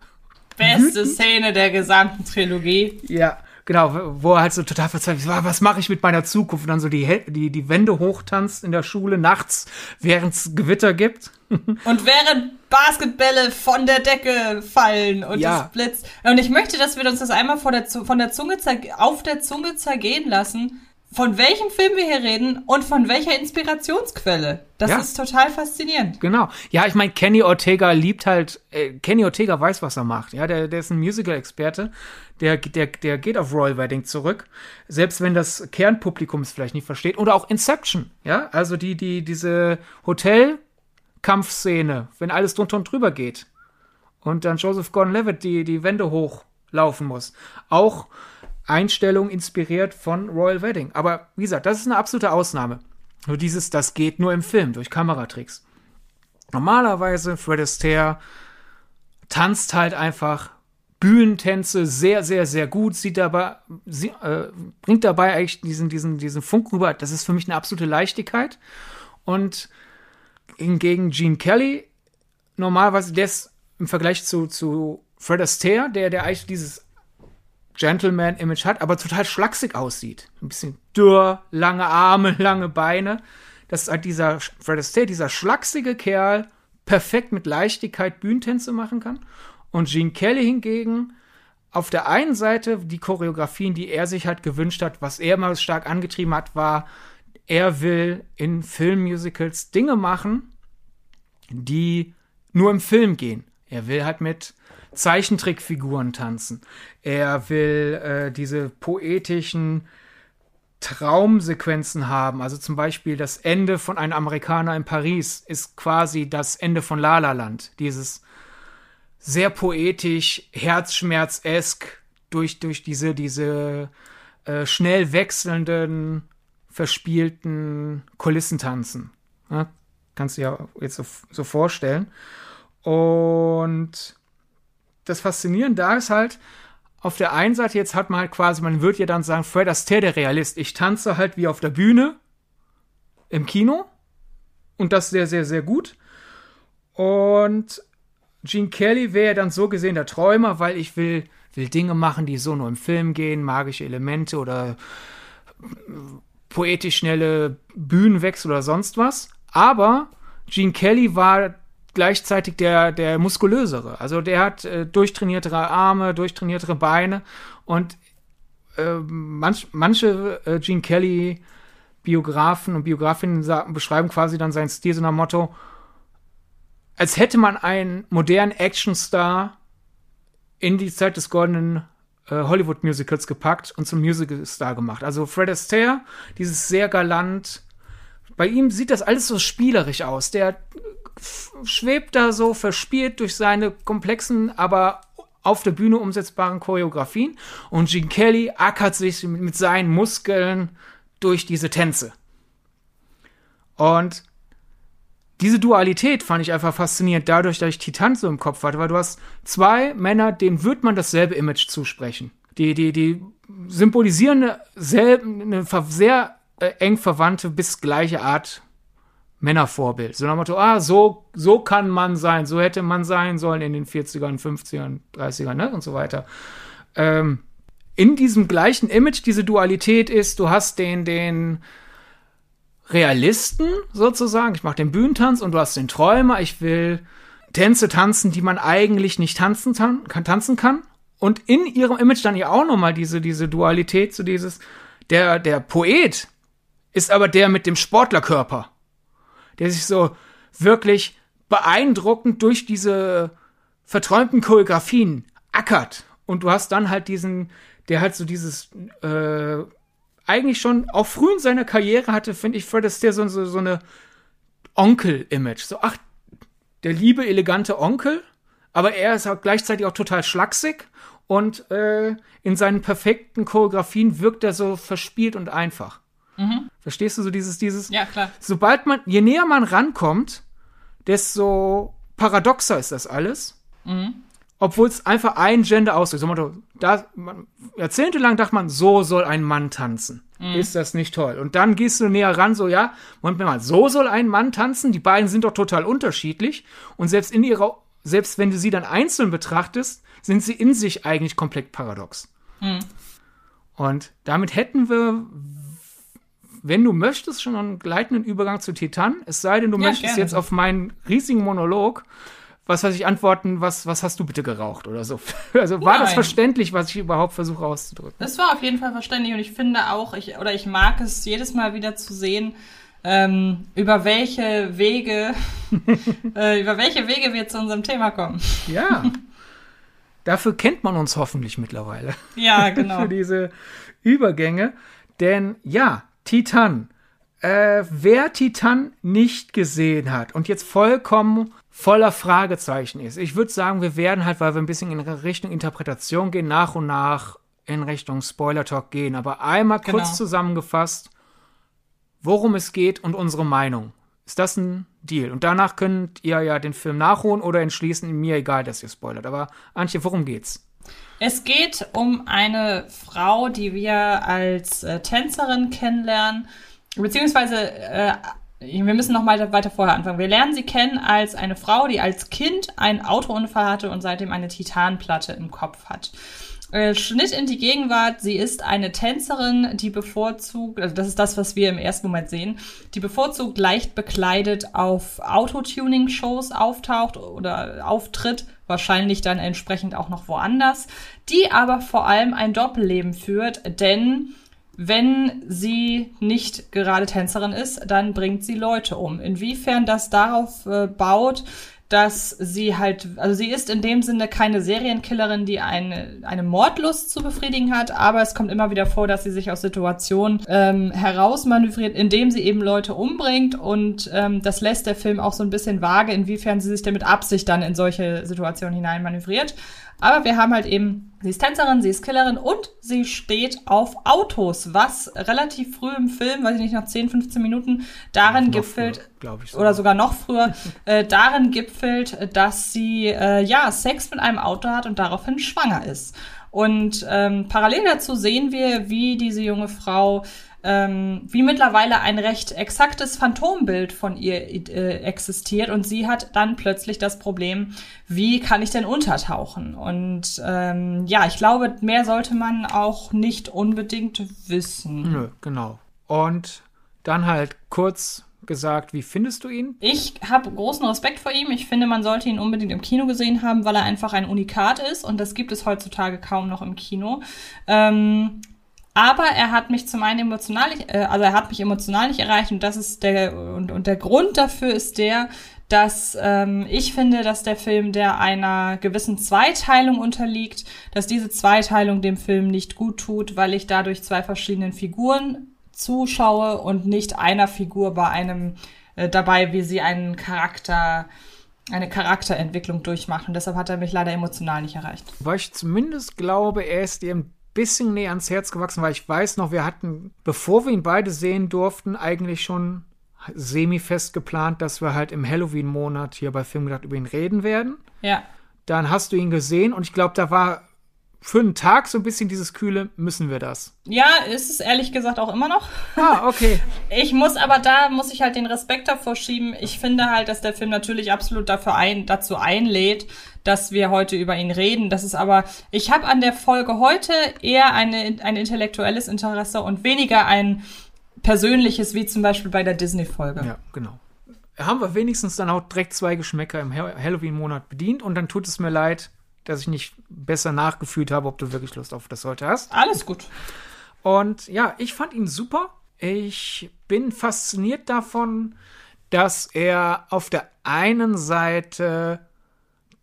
Beste Szene der gesamten Trilogie. Ja, Genau, wo er halt so total verzweifelt ist, was mache ich mit meiner Zukunft? Und dann so die, die, die Wände hochtanzt in der Schule nachts, während es Gewitter gibt. Und während Basketbälle von der Decke fallen und ja. es blitzt. Und ich möchte, dass wir uns das einmal der, von der Zunge auf der Zunge zergehen lassen, von welchem Film wir hier reden und von welcher Inspirationsquelle. Das ja. ist total faszinierend. Genau. Ja, ich meine, Kenny Ortega liebt halt, äh, Kenny Ortega weiß, was er macht. Ja, der, der ist ein Musical-Experte. Der, der, der geht auf Royal Wedding zurück. Selbst wenn das Kernpublikum es vielleicht nicht versteht. Oder auch Inception. Ja, also die, die, diese Hotel-Kampfszene, wenn alles drunter und drüber geht. Und dann Joseph Gordon-Levitt die, die Wände hochlaufen muss. Auch Einstellung inspiriert von Royal Wedding. Aber wie gesagt, das ist eine absolute Ausnahme. Nur dieses, das geht nur im Film durch Kameratricks. Normalerweise Fred Astaire tanzt halt einfach Bühnentänze sehr, sehr, sehr gut, sieht dabei, sie, äh, bringt dabei eigentlich diesen, diesen, diesen Funk rüber. Das ist für mich eine absolute Leichtigkeit. Und hingegen Gene Kelly, normalerweise, der ist im Vergleich zu, zu Fred Astaire, der, der eigentlich dieses Gentleman-Image hat, aber total schlaksig aussieht. Ein bisschen dürr, lange Arme, lange Beine. Das ist halt dieser Fred Astaire, dieser schlaksige Kerl, perfekt mit Leichtigkeit Bühnentänze machen kann. Und Gene Kelly hingegen auf der einen Seite die Choreografien, die er sich halt gewünscht hat, was er mal stark angetrieben hat, war, er will in Filmmusicals Dinge machen, die nur im Film gehen. Er will halt mit Zeichentrickfiguren tanzen. Er will äh, diese poetischen Traumsequenzen haben. Also zum Beispiel das Ende von einem Amerikaner in Paris ist quasi das Ende von La La Land. Dieses sehr poetisch, herzschmerzesk durch, durch diese, diese äh, schnell wechselnden, verspielten Kulissentanzen. Ja, kannst du ja jetzt so, so vorstellen. Und das Faszinierende da ist halt, auf der einen Seite jetzt hat man halt quasi, man würde ja dann sagen, Fred Astaire der Realist. Ich tanze halt wie auf der Bühne im Kino und das sehr, sehr, sehr gut. Und Gene Kelly wäre dann so gesehen der Träumer, weil ich will, will Dinge machen, die so nur im Film gehen, magische Elemente oder poetisch schnelle Bühnenwechsel oder sonst was. Aber Gene Kelly war gleichzeitig der, der muskulösere. Also der hat äh, durchtrainiertere Arme, durchtrainiertere Beine und äh, manch, manche äh, Gene Kelly Biografen und Biografinnen beschreiben quasi dann seinen Stil so nach Motto, als hätte man einen modernen Actionstar in die Zeit des goldenen äh, Hollywood-Musicals gepackt und zum Musical-Star gemacht. Also Fred Astaire, dieses sehr galant, bei ihm sieht das alles so spielerisch aus. Der schwebt da so verspielt durch seine komplexen, aber auf der Bühne umsetzbaren Choreografien und Gene Kelly ackert sich mit seinen Muskeln durch diese Tänze. Und diese Dualität fand ich einfach faszinierend, dadurch, dass ich Titan so im Kopf hatte, weil du hast zwei Männer, denen wird man dasselbe Image zusprechen. Die, die, die symbolisieren eine, eine sehr äh, eng verwandte bis gleiche Art Männervorbild. So Motto, ah, so, so kann man sein, so hätte man sein sollen in den 40ern, 50ern, 30ern ne, und so weiter. Ähm, in diesem gleichen Image diese Dualität ist, du hast den, den Realisten sozusagen, ich mache den Bühnentanz und du hast den Träumer, ich will Tänze tanzen, die man eigentlich nicht tanzen kann, tanzen kann. Und in ihrem Image dann ja auch nochmal diese, diese Dualität, so dieses, der, der Poet ist aber der mit dem Sportlerkörper der sich so wirklich beeindruckend durch diese verträumten Choreografien ackert. Und du hast dann halt diesen, der halt so dieses, äh, eigentlich schon auch früh in seiner Karriere hatte, finde ich, Fred Astaire so, so, so eine Onkel-Image. So, ach, der liebe, elegante Onkel, aber er ist auch gleichzeitig auch total schlaksig und äh, in seinen perfekten Choreografien wirkt er so verspielt und einfach. Mhm. Verstehst du so dieses, dieses? Ja, klar. Sobald man, je näher man rankommt, desto paradoxer ist das alles. Mhm. Obwohl es einfach ein Gender ausdrückt. So, da, man, jahrzehntelang dachte man, so soll ein Mann tanzen. Mhm. Ist das nicht toll? Und dann gehst du näher ran, so, ja, Moment mal, so soll ein Mann tanzen? Die beiden sind doch total unterschiedlich. Und selbst in ihrer, selbst wenn du sie dann einzeln betrachtest, sind sie in sich eigentlich komplett paradox. Mhm. Und damit hätten wir, wenn du möchtest, schon einen gleitenden Übergang zu Titan. Es sei denn, du Ja, möchtest gerne. jetzt auf meinen riesigen Monolog, was weiß ich, antworten, was, was hast du bitte geraucht oder so. Also war das Nein. verständlich, was ich überhaupt versuche auszudrücken? Es war auf jeden Fall verständlich und ich finde auch, ich, oder ich mag es jedes Mal wieder zu sehen, ähm, über welche Wege, äh, über welche Wege wir zu unserem Thema kommen. Ja. Dafür kennt man uns hoffentlich mittlerweile. Ja, genau. Für diese Übergänge. Denn ja, Titan. Äh, wer Titan nicht gesehen hat und jetzt vollkommen voller Fragezeichen ist, ich würde sagen, wir werden halt, weil wir ein bisschen in Richtung Interpretation gehen, nach und nach in Richtung Spoiler-Talk gehen. Aber einmal kurz Genau. zusammengefasst, worum es geht und unsere Meinung. Ist das ein Deal? Und danach könnt ihr ja den Film nachholen oder entschließen, mir egal, dass ihr spoilert. Aber Antje, worum geht's? Es geht um eine Frau, die wir als äh, Tänzerin kennenlernen, beziehungsweise äh, wir müssen noch mal weiter vorher anfangen. Wir lernen sie kennen als eine Frau, die als Kind einen Autounfall hatte und seitdem eine Titanplatte im Kopf hat. Äh, Schnitt in die Gegenwart. Sie ist eine Tänzerin, die bevorzugt, also das ist das, was wir im ersten Moment sehen, die bevorzugt leicht bekleidet auf Autotuning-Shows auftaucht oder auftritt, wahrscheinlich dann entsprechend auch noch woanders, die aber vor allem ein Doppelleben führt, denn wenn sie nicht gerade Tänzerin ist, dann bringt sie Leute um. Inwiefern das darauf äh, baut, dass sie halt, also sie ist in dem Sinne keine Serienkillerin, die eine, eine Mordlust zu befriedigen hat, aber es kommt immer wieder vor, dass sie sich aus Situationen ähm, herausmanövriert, indem sie eben Leute umbringt und ähm, das lässt der Film auch so ein bisschen vage, inwiefern sie sich denn mit Absicht dann in solche Situationen hineinmanövriert. Aber wir haben halt eben, sie ist Tänzerin, sie ist Killerin und sie steht auf Autos, was relativ früh im Film, weiß ich nicht, nach 10, 15 Minuten, darin gipfelt, glaube ich. oder sogar noch früher, äh, darin gipfelt, dass sie äh, ja Sex mit einem Auto hat und daraufhin schwanger ist. Und ähm, parallel dazu sehen wir, wie diese junge Frau ähm, wie mittlerweile ein recht exaktes Phantombild von ihr äh, existiert und sie hat dann plötzlich das Problem, wie kann ich denn untertauchen? Und ähm, ja, ich glaube, mehr sollte man auch nicht unbedingt wissen. Nö, genau. Und dann halt kurz gesagt, wie findest du ihn? Ich habe großen Respekt vor ihm. Ich finde, man sollte ihn unbedingt im Kino gesehen haben, weil er einfach ein Unikat ist und das gibt es heutzutage kaum noch im Kino. Ähm, aber er hat mich zum einen emotional, äh, also er hat mich emotional nicht erreicht und das ist der und, und der Grund dafür ist der, dass ähm, ich finde, dass der Film der einer gewissen Zweiteilung unterliegt, dass diese Zweiteilung dem Film nicht gut tut, weil ich dadurch zwei verschiedenen Figuren zuschaue und nicht einer Figur bei einem äh, dabei, wie sie einen Charakter eine Charakterentwicklung durchmacht und deshalb hat er mich leider emotional nicht erreicht. Weil ich zumindest glaube, er ist ein bisschen näher ans Herz gewachsen, weil ich weiß noch, wir hatten, bevor wir ihn beide sehen durften, eigentlich schon semi-fest geplant, dass wir halt im Halloween-Monat hier bei Filmgedacht über ihn reden werden. Ja. Dann hast du ihn gesehen und ich glaube, da war für einen Tag so ein bisschen dieses kühle, müssen wir das. Ja, ist es ehrlich gesagt auch immer noch. Ah, okay. Ich muss aber da, muss ich halt den Respekt davor schieben. Ich finde halt, dass der Film natürlich absolut dafür ein, dazu einlädt, dass wir heute über ihn reden. Das ist aber, ich habe an der Folge heute eher eine, ein intellektuelles Interesse und weniger ein persönliches, wie zum Beispiel bei der Disney-Folge. Ja, genau. Haben wir wenigstens dann auch direkt zwei Geschmäcker im Ha- Halloween-Monat bedient und dann tut es mir leid, dass ich nicht besser nachgefühlt habe, ob du wirklich Lust auf das heute hast. Alles gut. Und ja, ich fand ihn super. Ich bin fasziniert davon, dass er auf der einen Seite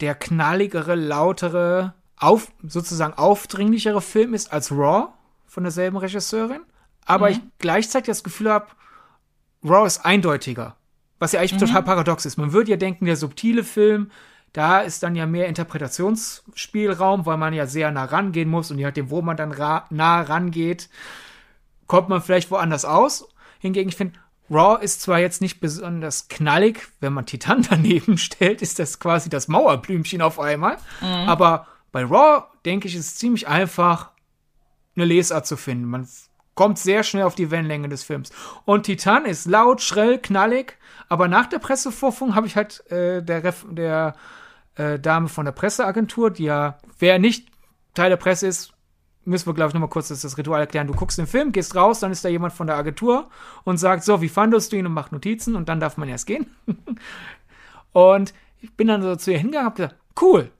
der knalligere, lautere, auf, sozusagen aufdringlichere Film ist als Raw von derselben Regisseurin. Aber ich gleichzeitig das Gefühl habe, Raw ist eindeutiger. Was ja eigentlich total paradox ist. Man würde ja denken, der subtile Film, da ist dann ja mehr Interpretationsspielraum, weil man ja sehr nah rangehen muss und je nachdem, wo man dann ra nah rangeht, kommt man vielleicht woanders aus. Hingegen, ich finde, Raw ist zwar jetzt nicht besonders knallig, wenn man Titan daneben stellt, ist das quasi das Mauerblümchen auf einmal. Aber bei Raw, denke ich, ist es ziemlich einfach, eine Lesart zu finden. Man kommt sehr schnell auf die Wellenlänge des Films. Und Titan ist laut, schrill, knallig, aber nach der Pressevorführung habe ich halt äh, der, Ref der äh, Dame von der Presseagentur, die ja, wer nicht Teil der Presse ist, müssen wir, glaube ich, nochmal kurz das, das Ritual erklären. Du guckst den Film, gehst raus, dann ist da jemand von der Agentur und sagt, so, wie fandest du ihn und macht Notizen und dann darf man erst gehen. und ich bin dann so zu ihr hingegangen, hab gesagt, cool.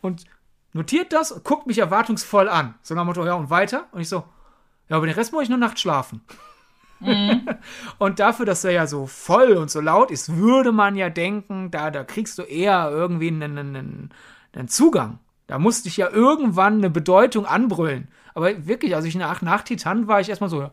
Und notiert das und guckt mich erwartungsvoll an. So nach dem Motto, ja, und weiter? Und ich so, ja, aber den Rest muss ich nur nachts schlafen. Mhm. und dafür, dass er ja so voll und so laut ist, würde man ja denken, da, da kriegst du eher irgendwie einen, einen, einen Zugang. Da musste ich ja irgendwann eine Bedeutung anbrüllen. Aber wirklich, also ich nach, nach Titan war ich erstmal so,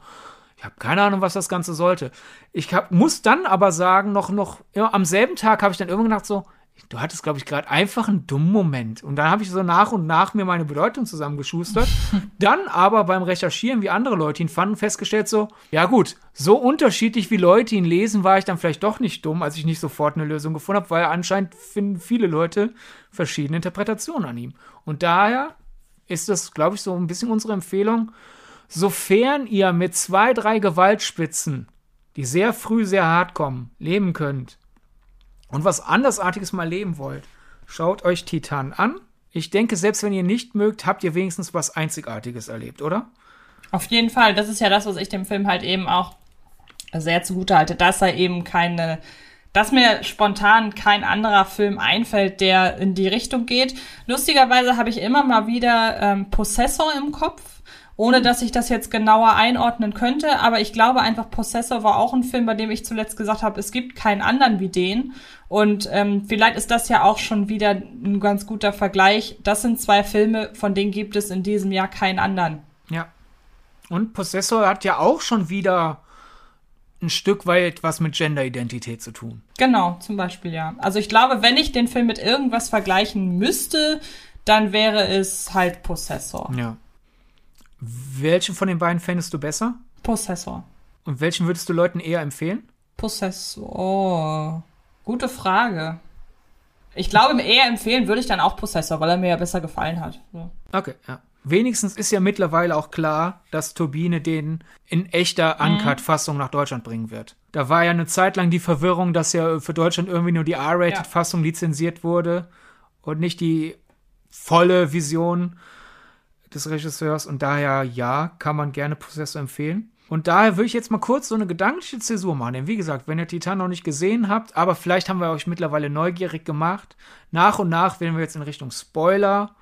ich habe keine Ahnung, was das Ganze sollte. Ich hab, muss dann aber sagen, noch, noch ja, am selben Tag habe ich dann irgendwann gedacht so, du hattest, glaube ich, gerade einfach einen dummen Moment. Und dann habe ich so nach und nach mir meine Bedeutung zusammengeschustert. dann aber beim Recherchieren, wie andere Leute ihn fanden, festgestellt so, ja gut, so unterschiedlich wie Leute ihn lesen, war ich dann vielleicht doch nicht dumm, als ich nicht sofort eine Lösung gefunden habe, weil anscheinend finden viele Leute verschiedene Interpretationen an ihm. Und daher ist das, glaube ich, so ein bisschen unsere Empfehlung, sofern ihr mit zwei, drei Gewaltspitzen, die sehr früh sehr hart kommen, leben könnt, und was andersartiges mal leben wollt, schaut euch Titan an. Ich denke, selbst wenn ihr nicht mögt, habt ihr wenigstens was Einzigartiges erlebt, oder? Auf jeden Fall. Das ist ja das, was ich dem Film halt eben auch sehr zugute halte, dass er eben keine, dass mir spontan kein anderer Film einfällt, der in die Richtung geht. Lustigerweise habe ich immer mal wieder ähm, Possessor im Kopf ohne dass ich das jetzt genauer einordnen könnte. Aber ich glaube einfach, Possessor war auch ein Film, bei dem ich zuletzt gesagt habe, es gibt keinen anderen wie den. Und ähm, vielleicht ist das ja auch schon wieder ein ganz guter Vergleich. Das sind zwei Filme, von denen gibt es in diesem Jahr keinen anderen. Ja. Und Possessor hat ja auch schon wieder ein Stück weit was mit Genderidentität zu tun. Genau, zum Beispiel, ja. Also ich glaube, wenn ich den Film mit irgendwas vergleichen müsste, dann wäre es halt Possessor. Ja. Welchen von den beiden fändest du besser? Possessor. Und welchen würdest du Leuten eher empfehlen? Possessor. Gute Frage. Ich glaube, eher empfehlen würde ich dann auch Possessor, weil er mir ja besser gefallen hat. So. Okay, ja. Wenigstens ist ja mittlerweile auch klar, dass Turbine den in echter mhm. Uncut-Fassung nach Deutschland bringen wird. Da war ja eine Zeit lang die Verwirrung, dass ja für Deutschland irgendwie nur die R-Rated-Fassung ja. lizenziert wurde und nicht die volle Vision des Regisseurs und daher ja, kann man gerne Possessor empfehlen. Und daher würde ich jetzt mal kurz so eine gedankliche Zäsur machen. Denn wie gesagt, wenn ihr Titan noch nicht gesehen habt, aber vielleicht haben wir euch mittlerweile neugierig gemacht. Nach und nach werden wir jetzt in Richtung Spoiler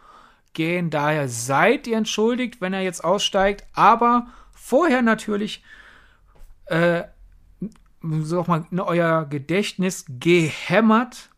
gehen. Daher seid ihr entschuldigt, wenn er jetzt aussteigt. Aber vorher natürlich äh, so mal euer Gedächtnis gehämmert.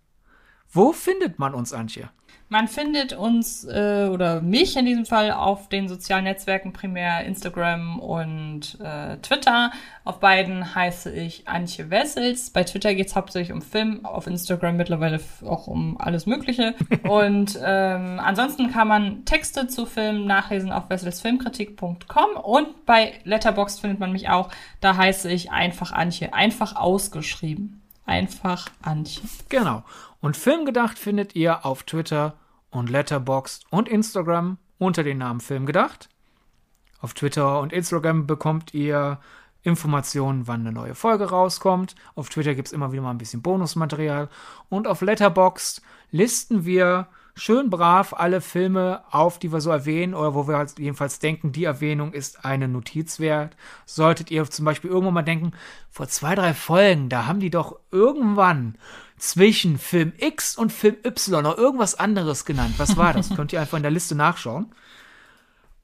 Wo findet man uns, Antje? Man findet uns äh, oder mich in diesem Fall auf den sozialen Netzwerken, primär Instagram und äh, Twitter. Auf beiden heiße ich Antje Wessels. Bei Twitter geht es hauptsächlich um Film, auf Instagram mittlerweile auch um alles Mögliche. und ähm, ansonsten kann man Texte zu Filmen nachlesen auf wesselsfilmkritik.com und bei Letterboxd findet man mich auch. Da heiße ich einfach Antje, einfach ausgeschrieben. Einfach Antje. Genau. Und Filmgedacht findet ihr auf Twitter und Letterboxd und Instagram unter dem Namen Filmgedacht. Auf Twitter und Instagram bekommt ihr Informationen, wann eine neue Folge rauskommt. Auf Twitter gibt es immer wieder mal ein bisschen Bonusmaterial. Und auf Letterboxd listen wir schön brav alle Filme auf, die wir so erwähnen oder wo wir halt jedenfalls denken, die Erwähnung ist eine Notiz wert. Solltet ihr zum Beispiel irgendwann mal denken, vor zwei, drei Folgen, da haben die doch irgendwann zwischen Film X und Film Y noch irgendwas anderes genannt. Was war das? Könnt ihr einfach in der Liste nachschauen.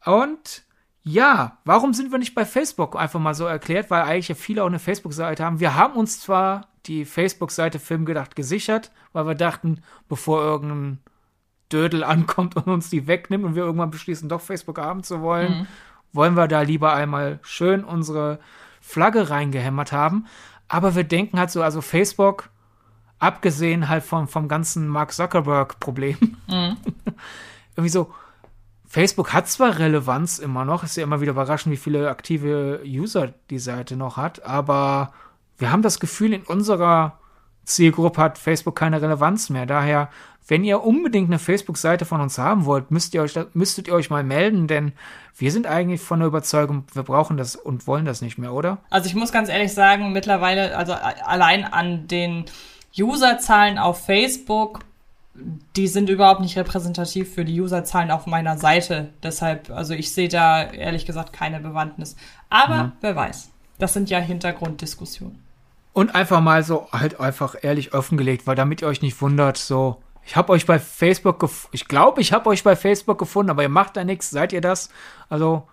Und ja, warum sind wir nicht bei Facebook einfach mal so erklärt, weil eigentlich ja viele auch eine Facebook-Seite haben. Wir haben uns zwar die Facebook-Seite Filmgedacht gesichert, weil wir dachten, bevor irgendein Dödel ankommt und uns die wegnimmt und wir irgendwann beschließen, doch Facebook haben zu wollen, mhm. wollen wir da lieber einmal schön unsere Flagge reingehämmert haben. Aber wir denken halt so, also Facebook, abgesehen halt vom, vom ganzen Mark Zuckerberg-Problem, mhm. irgendwie so, Facebook hat zwar Relevanz immer noch, ist ja immer wieder überraschend, wie viele aktive User die Seite noch hat, aber wir haben das Gefühl, in unserer Zielgruppe hat Facebook keine Relevanz mehr. Daher wenn ihr unbedingt eine Facebook-Seite von uns haben wollt, müsst ihr euch, müsstet ihr euch mal melden, denn wir sind eigentlich von der Überzeugung, wir brauchen das und wollen das nicht mehr, oder? Also ich muss ganz ehrlich sagen, mittlerweile, also allein an den Userzahlen auf Facebook die sind überhaupt nicht repräsentativ für die Userzahlen auf meiner Seite. Deshalb, also ich sehe da ehrlich gesagt keine Bewandtness. Aber mhm. wer weiß. Das sind ja Hintergrunddiskussionen. Und einfach mal so halt einfach ehrlich offengelegt, weil damit ihr euch nicht wundert, so, ich habe euch bei Facebook, ich glaube, ich habe euch bei Facebook gefunden, aber ihr macht da nichts, seid ihr das? Also,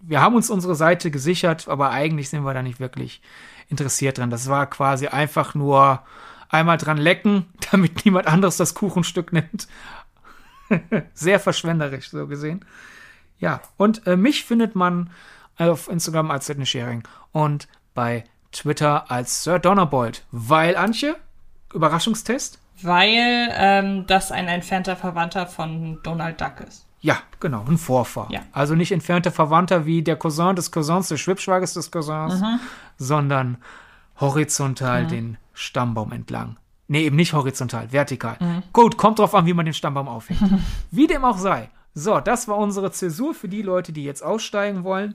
wir haben uns unsere Seite gesichert, aber eigentlich sind wir da nicht wirklich interessiert dran. Das war quasi einfach nur einmal dran lecken, damit niemand anderes das Kuchenstück nimmt. Sehr verschwenderisch, so gesehen. Ja, und äh, mich findet man auf Instagram als Sidney Sharing und bei Twitter als Sir Donnerbold. Weil, Antje, Überraschungstest? Weil ähm, das ein entfernter Verwandter von Donald Duck ist. Ja, genau, ein Vorfahr. Ja. Also nicht entfernter Verwandter wie der Cousin des Cousins, des Schwibschwagers des Cousins, mhm. sondern horizontal mhm. den Stammbaum entlang. Nee, eben nicht horizontal, vertikal. Mhm. Gut, kommt drauf an, wie man den Stammbaum aufhängt. wie dem auch sei. So, das war unsere Zäsur für die Leute, die jetzt aussteigen wollen.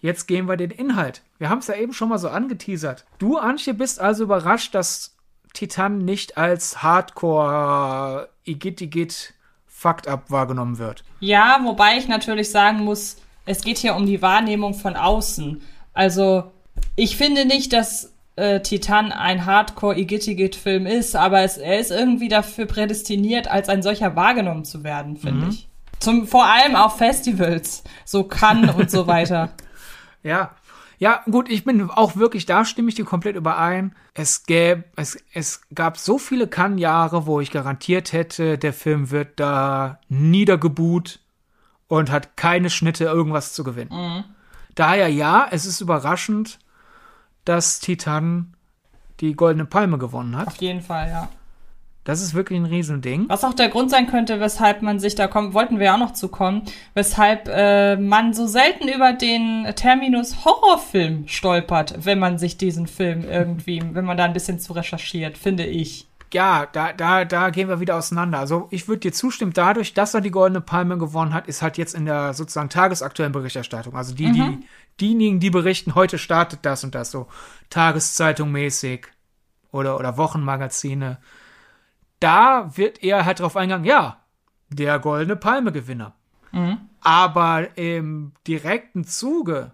Jetzt gehen wir den Inhalt. Wir haben es ja eben schon mal so angeteasert. Du, Antje, bist also überrascht, dass Titan nicht als Hardcore Igit Igit Fucked Up wahrgenommen wird. Ja, wobei ich natürlich sagen muss, es geht hier um die Wahrnehmung von außen. Also, ich finde nicht, dass äh, Titan ein Hardcore Igit Film ist, aber es, er ist irgendwie dafür prädestiniert, als ein solcher wahrgenommen zu werden, finde mhm. ich. Zum, vor allem auf Festivals, so Cannes und so weiter. Ja. Ja, gut, ich bin auch wirklich, da stimme ich dir komplett überein. Es gäbe, es, es gab so viele Kann-Jahre, wo ich garantiert hätte, der Film wird da niedergebuht und hat keine Schnitte, irgendwas zu gewinnen. Mhm. Daher ja, es ist überraschend, dass Titan die Goldene Palme gewonnen hat. Auf jeden Fall, ja. Das ist wirklich ein Riesending. Was auch der Grund sein könnte, weshalb man sich da kommt, wollten wir ja auch noch zukommen, weshalb äh, man so selten über den Terminus Horrorfilm stolpert, wenn man sich diesen Film irgendwie, wenn man da ein bisschen zu recherchiert, finde ich. Ja, da, da, da gehen wir wieder auseinander. Also ich würde dir zustimmen, dadurch, dass er die Goldene Palme gewonnen hat, ist halt jetzt in der sozusagen tagesaktuellen Berichterstattung. Also die, mhm. die, diejenigen, die berichten, heute startet das und das, so Tageszeitung mäßig oder, oder Wochenmagazine da wird er halt drauf eingegangen, ja, der Goldene Palme-Gewinner. Mhm. Aber im direkten Zuge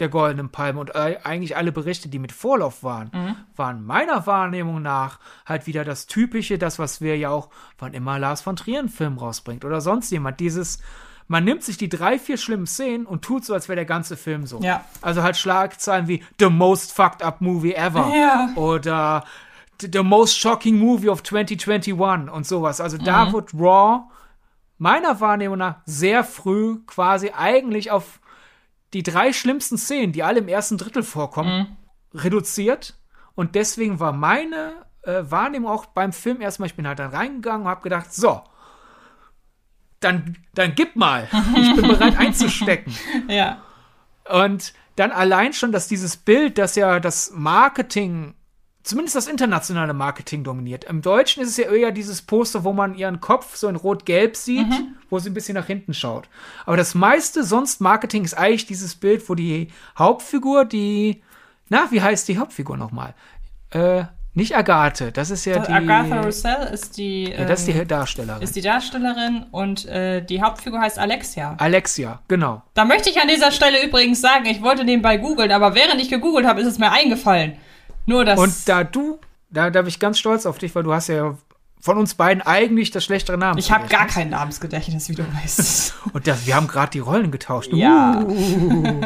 der Goldenen Palme und eigentlich alle Berichte, die mit Vorlauf waren, mhm. waren meiner Wahrnehmung nach halt wieder das Typische, das, was wir ja auch, wann immer Lars von Trier einen Film rausbringt oder sonst jemand, dieses, man nimmt sich die drei, vier schlimmen Szenen und tut so, als wäre der ganze Film so. Ja. Also halt Schlagzeilen wie The Most Fucked Up Movie Ever. Ja. Oder The Most Shocking Movie of 2021 und sowas. Also mhm. da wird Raw meiner Wahrnehmung nach sehr früh quasi eigentlich auf die drei schlimmsten Szenen, die alle im ersten Drittel vorkommen, mhm. reduziert. Und deswegen war meine äh, Wahrnehmung auch beim Film erstmal, ich bin halt dann reingegangen und habe gedacht, so, dann, dann gib mal. Ich bin bereit einzustecken. Ja. Und dann allein schon, dass dieses Bild, das ja das Marketing zumindest das internationale Marketing dominiert. Im Deutschen ist es ja eher dieses Poster, wo man ihren Kopf so in rot-gelb sieht, mhm. wo sie ein bisschen nach hinten schaut. Aber das meiste sonst Marketing ist eigentlich dieses Bild, wo die Hauptfigur, die, na, wie heißt die Hauptfigur nochmal? Äh, nicht Agathe, das ist ja die. Agatha Roussel ist die. Ja, das ist die ähm, Darstellerin. Ist die Darstellerin und äh, die Hauptfigur heißt Alexia. Alexia, genau. Da möchte ich an dieser Stelle übrigens sagen, ich wollte nebenbei googeln, aber während ich gegoogelt habe, ist es mir eingefallen. Nur das. Und da du, da, da bin ich ganz stolz auf dich, weil du hast ja von uns beiden eigentlich das schlechtere Namen. Ich habe gar kein Namensgedächtnis, wie du weißt. Und das, wir haben gerade die Rollen getauscht. Ja. Uh.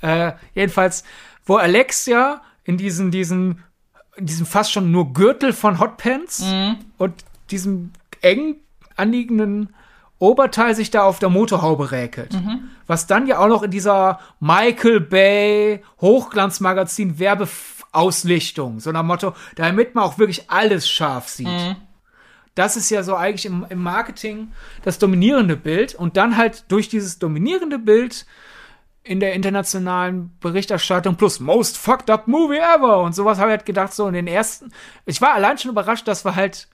äh, jedenfalls, wo Alexia in diesen, diesen, in diesem fast schon nur Gürtel von Hotpants mhm. und diesem eng anliegenden Oberteil sich da auf der Motorhaube räkelt. Mhm. Was dann ja auch noch in dieser Michael Bay Hochglanzmagazin Werbeauslichtung, so nach Motto, damit man auch wirklich alles scharf sieht. Mhm. Das ist ja so eigentlich im, im Marketing das dominierende Bild und dann halt durch dieses dominierende Bild in der internationalen Berichterstattung plus Most Fucked Up Movie Ever und sowas habe ich halt gedacht, so in den ersten. Ich war allein schon überrascht, dass wir halt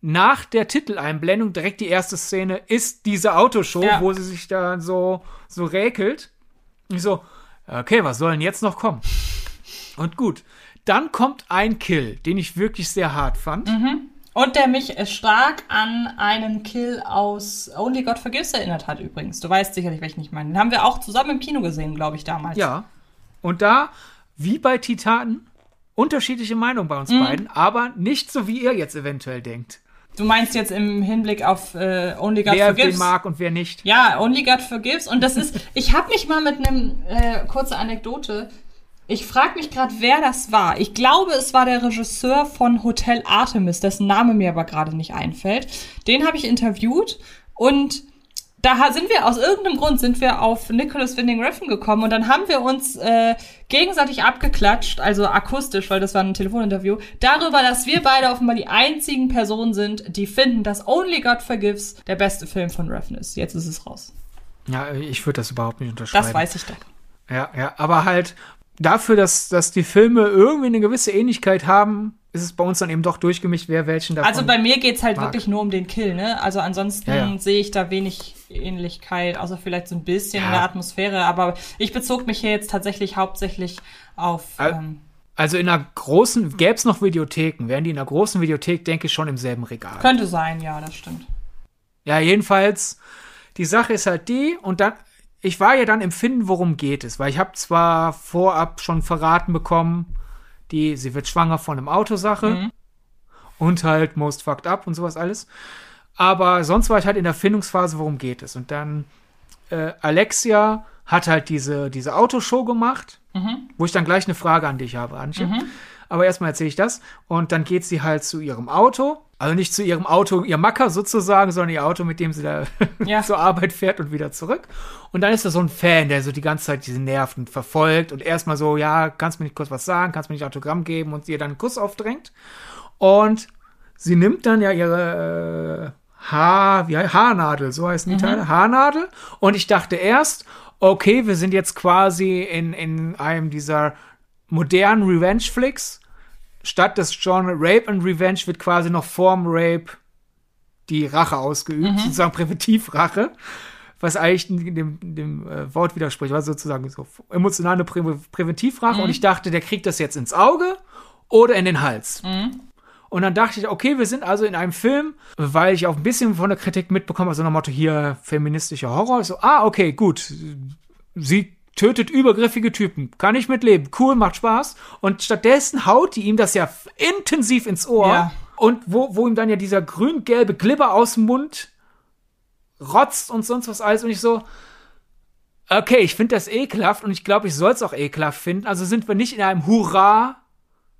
nach der Titeleinblendung direkt die erste Szene ist diese Autoshow, ja. wo sie sich da so, so räkelt. Und ich so, okay, was soll denn jetzt noch kommen? Und gut, dann kommt ein Kill, den ich wirklich sehr hart fand. Mhm. Und der mich stark an einen Kill aus Only God Forgives erinnert hat übrigens. Du weißt sicherlich, welchen ich meine. Den haben wir auch zusammen im Kino gesehen, glaube ich, damals. Ja. Und da, wie bei Titanen, unterschiedliche Meinungen bei uns mhm. beiden, aber nicht so, wie ihr jetzt eventuell denkt. Du meinst jetzt im Hinblick auf äh, Only God wer Forgives? Wer den mag und wer nicht. Ja, Only God Forgives. Und das ist, ich habe mich mal mit einem, äh, kurze Anekdote, ich frage mich gerade, wer das war. Ich glaube, es war der Regisseur von Hotel Artemis, dessen Name mir aber gerade nicht einfällt. Den habe ich interviewt und da sind wir aus irgendeinem Grund sind wir auf Nicholas Winding Refn gekommen und dann haben wir uns äh, gegenseitig abgeklatscht, also akustisch, weil das war ein Telefoninterview, darüber, dass wir beide offenbar die einzigen Personen sind, die finden, dass Only God Forgives der beste Film von Refn ist. Jetzt ist es raus. Ja, ich würde das überhaupt nicht unterschreiben. Das weiß ich doch. Ja, ja, aber halt, dafür, dass, dass die Filme irgendwie eine gewisse Ähnlichkeit haben, ist es bei uns dann eben doch durchgemischt, wer welchen davon Also bei mir geht's halt mag. wirklich nur um den Kill, ne? Also ansonsten ja, ja. sehe ich da wenig Ähnlichkeit, außer vielleicht so ein bisschen ja. in der Atmosphäre. Aber ich bezog mich hier jetzt tatsächlich hauptsächlich auf. Ähm, also in einer großen, gäbe es noch Videotheken, wären die in einer großen Videothek, denke ich, schon im selben Regal. Könnte sein, ja, das stimmt. Ja, jedenfalls, die Sache ist halt die, und dann, ich war ja dann im Finden, worum geht es, weil ich habe zwar vorab schon verraten bekommen, die, sie wird schwanger von einem Autosache mhm. und halt most fucked up und sowas alles. Aber sonst war ich halt in der Findungsphase, worum geht es. Und dann äh, Alexia hat halt diese, diese Autoshow gemacht, mhm. wo ich dann gleich eine Frage an dich habe, Antje. Mhm. Aber erstmal erzähle ich das. Und dann geht sie halt zu ihrem Auto. Also nicht zu ihrem Auto, ihr Macker sozusagen, sondern ihr Auto, mit dem sie da ja. zur Arbeit fährt und wieder zurück. Und dann ist da so ein Fan, der so die ganze Zeit diese Nerven verfolgt und erstmal so, ja, kannst mir nicht kurz was sagen, kannst mir nicht Autogramm geben und ihr dann einen Kuss aufdrängt. Und sie nimmt dann ja ihre äh, Haar, wie Haarnadel, so heißen die mhm. Teile, Haarnadel. Und ich dachte erst, okay, wir sind jetzt quasi in, in einem dieser modernen Revenge-Flicks. Statt des Genre Rape and Revenge wird quasi noch vorm Rape die Rache ausgeübt, mhm. sozusagen Präventivrache, was eigentlich dem, dem äh, Wort widerspricht, war sozusagen so emotionale Prä Präventivrache. Mhm. Und ich dachte, der kriegt das jetzt ins Auge oder in den Hals. Mhm. Und dann dachte ich, okay, wir sind also in einem Film, weil ich auch ein bisschen von der Kritik mitbekomme, also nach Motto hier feministischer Horror. So, ah, okay, gut. Sie tötet übergriffige Typen. Kann ich mitleben. Cool, macht Spaß. Und stattdessen haut die ihm das ja intensiv ins Ohr. Ja. Und wo, wo ihm dann ja dieser grün-gelbe Glibber aus dem Mund rotzt und sonst was alles. Und ich so, okay, ich finde das ekelhaft und ich glaube, ich soll es auch ekelhaft finden. Also sind wir nicht in einem Hurra,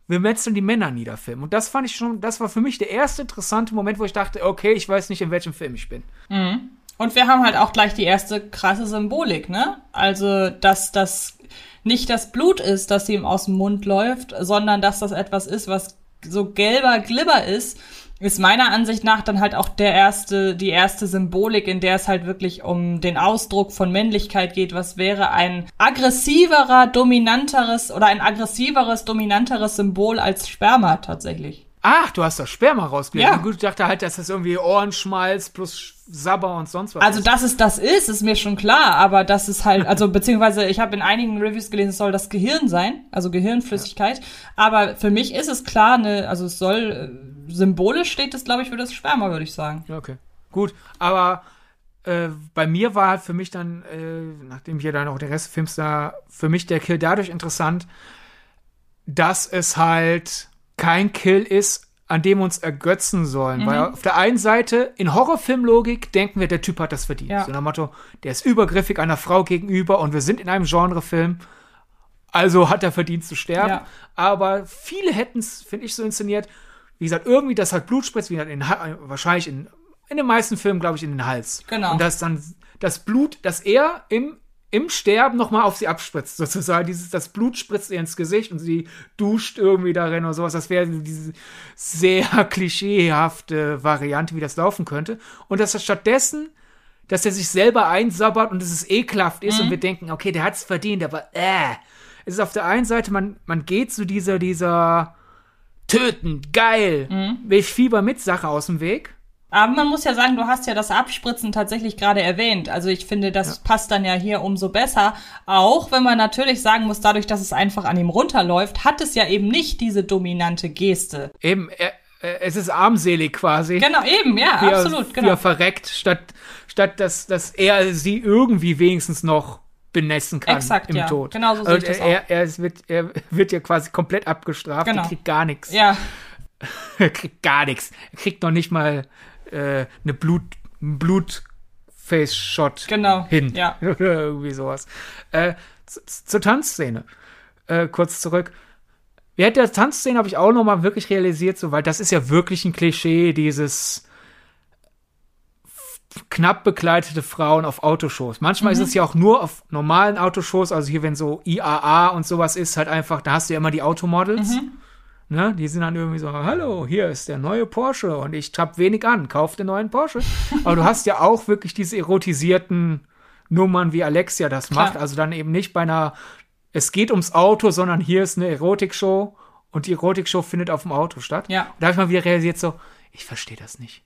wir metzeln die Männer nieder Film. Und das fand ich schon, das war für mich der erste interessante Moment, wo ich dachte, okay, ich weiß nicht, in welchem Film ich bin. Mhm. Und wir haben halt auch gleich die erste krasse Symbolik, ne? Also, dass das nicht das Blut ist, das ihm aus dem Mund läuft, sondern dass das etwas ist, was so gelber Glibber ist, ist meiner Ansicht nach dann halt auch der erste, die erste Symbolik, in der es halt wirklich um den Ausdruck von Männlichkeit geht. Was wäre ein aggressiverer, dominanteres oder ein aggressiveres, dominanteres Symbol als Sperma tatsächlich? Ach, du hast das Sperma rausgelegt. Ja. Gut, ich dachte halt, dass das irgendwie Ohrenschmalz plus Sabber und sonst was. Also, dass es das ist, ist mir schon klar, aber das ist halt, also beziehungsweise ich habe in einigen Reviews gelesen, es soll das Gehirn sein, also Gehirnflüssigkeit. Ja. Aber für mich ist es klar, ne, also es soll äh, symbolisch steht es, glaube ich, für das Sperma, würde ich sagen. Okay. Gut, aber äh, bei mir war halt für mich dann, äh, nachdem ich ja dann auch den Rest des Films da, für mich der Kill dadurch interessant, dass es halt kein Kill ist, an dem wir uns ergötzen sollen. Mhm. Weil auf der einen Seite, in Horrorfilmlogik, denken wir, der Typ hat das verdient. Ja. So nach Motto, der ist übergriffig einer Frau gegenüber und wir sind in einem Genrefilm. Also hat er verdient zu sterben. Ja. Aber viele hätten es, finde ich, so inszeniert, wie gesagt, irgendwie, dass halt Blut spritzt, wie in, wahrscheinlich in, in den meisten Filmen, glaube ich, in den Hals. Genau. Und dass dann das Blut, dass er im im Sterben nochmal auf sie abspritzt, sozusagen. Dieses, das Blut spritzt ihr ins Gesicht und sie duscht irgendwie darin oder sowas. Das wäre diese sehr klischeehafte Variante, wie das laufen könnte. Und dass er stattdessen, dass er sich selber einsabbert und dass es ekelhaft ist mhm. und wir denken, okay, der hat es verdient, aber äh. Es ist auf der einen Seite, man, man geht zu dieser, dieser Töten, geil, mhm. will ich Fieber mit Sache aus dem Weg. Aber man muss ja sagen, du hast ja das Abspritzen tatsächlich gerade erwähnt. Also ich finde, das ja. passt dann ja hier umso besser. Auch wenn man natürlich sagen muss, dadurch, dass es einfach an ihm runterläuft, hat es ja eben nicht diese dominante Geste. Eben, er, es ist armselig quasi. Genau, eben, ja, wie er, absolut, Wie er genau. verreckt, statt, statt dass, dass er sie irgendwie wenigstens noch benessen kann Exakt, im ja. Tod. Genau so sehe Also ich das er, er, es wird, er wird ja quasi komplett abgestraft, Genau. er kriegt gar nichts. Ja, Er kriegt gar nichts. Er kriegt noch nicht mal äh, eine Blut, einen Blut-Face-Shot genau. hin. Ja. Irgendwie sowas. Äh, zur Tanzszene. Äh, kurz zurück. Während der Tanzszene habe ich auch noch mal wirklich realisiert, so, weil das ist ja wirklich ein Klischee, dieses knapp bekleidete Frauen auf Autoshows. Manchmal ist es ja auch nur auf normalen Autoshows, also hier, wenn so IAA und sowas ist, halt einfach, da hast du ja immer die Automodels. Ne, die sind dann irgendwie so, hallo, hier ist der neue Porsche und ich hab wenig an, kauf den neuen Porsche. Aber du hast ja auch wirklich diese erotisierten Nummern, wie Alexia das Klar. macht. Also dann eben nicht bei einer, es geht ums Auto, sondern hier ist eine Erotikshow und die Erotikshow findet auf dem Auto statt. Ja. Und da habe ich mal wieder realisiert, so, ich verstehe das nicht.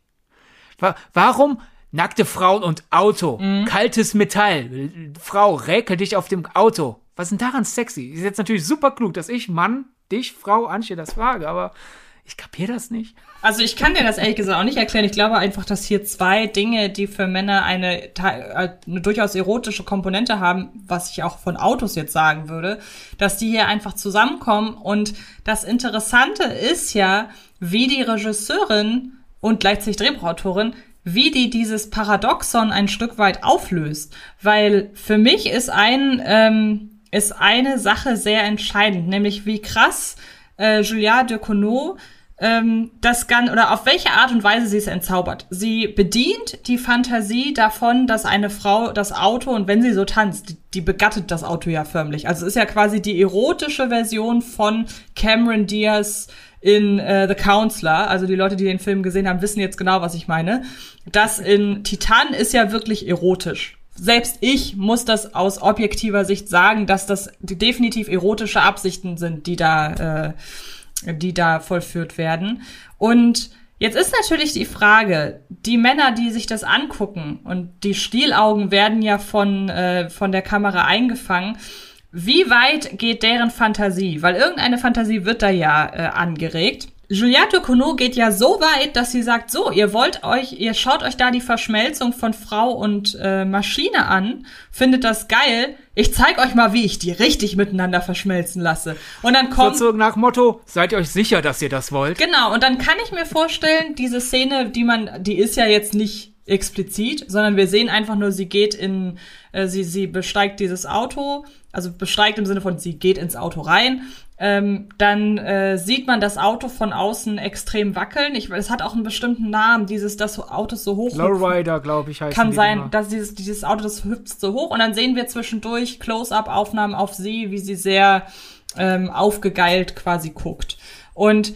Wa warum nackte Frauen und Auto? Mhm. Kaltes Metall. Frau, räkel dich auf dem Auto. Was ist denn daran sexy? Ist jetzt natürlich super klug, dass ich, Mann, dich, Frau, Antje, das frage, aber ich kapiere das nicht. Also ich kann dir das ehrlich gesagt auch nicht erklären. Ich glaube einfach, dass hier zwei Dinge, die für Männer eine, te- eine durchaus erotische Komponente haben, was ich auch von Autos jetzt sagen würde, dass die hier einfach zusammenkommen. Und das Interessante ist ja, wie die Regisseurin und gleichzeitig Drehbuchautorin wie die dieses Paradoxon ein Stück weit auflöst. Weil für mich ist ein, ähm, ist eine Sache sehr entscheidend, nämlich wie krass äh, Julia Ducournau ähm, das Gan oder auf welche Art und Weise sie es entzaubert. Sie bedient die Fantasie davon, dass eine Frau das Auto und wenn sie so tanzt, die, die begattet das Auto ja förmlich. Also es ist ja quasi die erotische Version von Cameron Diaz in äh, The Counselor. Also die Leute, die den Film gesehen haben, wissen jetzt genau, was ich meine. Das in Titan ist ja wirklich erotisch selbst ich muss das aus objektiver Sicht sagen, dass das definitiv erotische Absichten sind, die da, äh, die da vollführt werden. Und jetzt ist natürlich die Frage, die Männer, die sich das angucken und die Stielaugen werden ja von, äh, von der Kamera eingefangen, wie weit geht deren Fantasie? Weil irgendeine Fantasie wird da ja äh, angeregt. Juliette Kono geht ja so weit, dass sie sagt, so, ihr wollt euch, ihr schaut euch da die Verschmelzung von Frau und äh, Maschine an, findet das geil. Ich zeig euch mal, wie ich die richtig miteinander verschmelzen lasse. Und dann kommt So nach Motto, seid ihr euch sicher, dass ihr das wollt? Genau, und dann kann ich mir vorstellen, diese Szene, die man, die ist ja jetzt nicht explizit, sondern wir sehen einfach nur, sie geht in, äh, sie, sie besteigt dieses Auto, also besteigt im Sinne von, sie geht ins Auto rein. Ähm, dann äh, sieht man das Auto von außen extrem wackeln. Ich, es hat auch einen bestimmten Namen, dieses, das Auto so hoch. Lowrider, glaube ich, heißt Kann sein, dass dieses, dieses Auto, das hüpft so hoch und dann sehen wir zwischendurch Close-up-Aufnahmen auf sie, wie sie sehr ähm, aufgegeilt quasi guckt. Und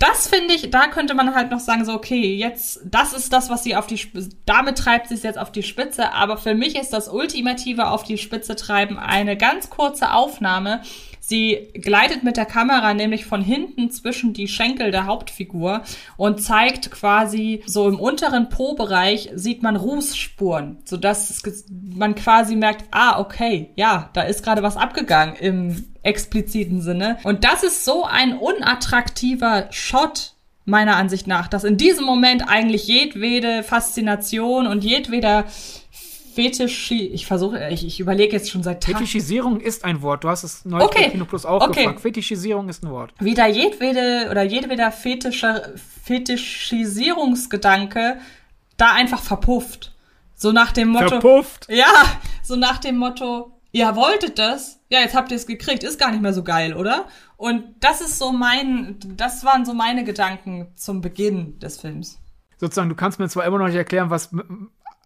das finde ich, da könnte man halt noch sagen, so, okay, jetzt, das ist das, was sie auf die, Sp- damit treibt sie es jetzt auf die Spitze, aber für mich ist das ultimative auf die Spitze treiben eine ganz kurze Aufnahme. Sie gleitet mit der Kamera nämlich von hinten zwischen die Schenkel der Hauptfigur und zeigt quasi so im unteren Po-Bereich sieht man Rußspuren, sodass man quasi merkt, ah, okay, ja, da ist gerade was abgegangen im expliziten Sinne. Und das ist so ein unattraktiver Shot, meiner Ansicht nach, dass in diesem Moment eigentlich jedwede Faszination und jedweder Fetisch, ich versuche, ich, ich überlege jetzt schon seit Tagen. Fetischisierung ist ein Wort. Du hast es neulich Okay. bei Kino Plus auch Okay. gefragt. Fetischisierung ist ein Wort. wieder jedwede oder jedweder fetische, Fetischisierungsgedanke da einfach verpufft. So nach dem Motto. Verpufft. Ja, so nach dem Motto, ihr wolltet das, ja, jetzt habt ihr es gekriegt, ist gar nicht mehr so geil, oder? Und das ist so mein, das waren so meine Gedanken zum Beginn des Films. Sozusagen, du kannst mir zwar immer noch nicht erklären, was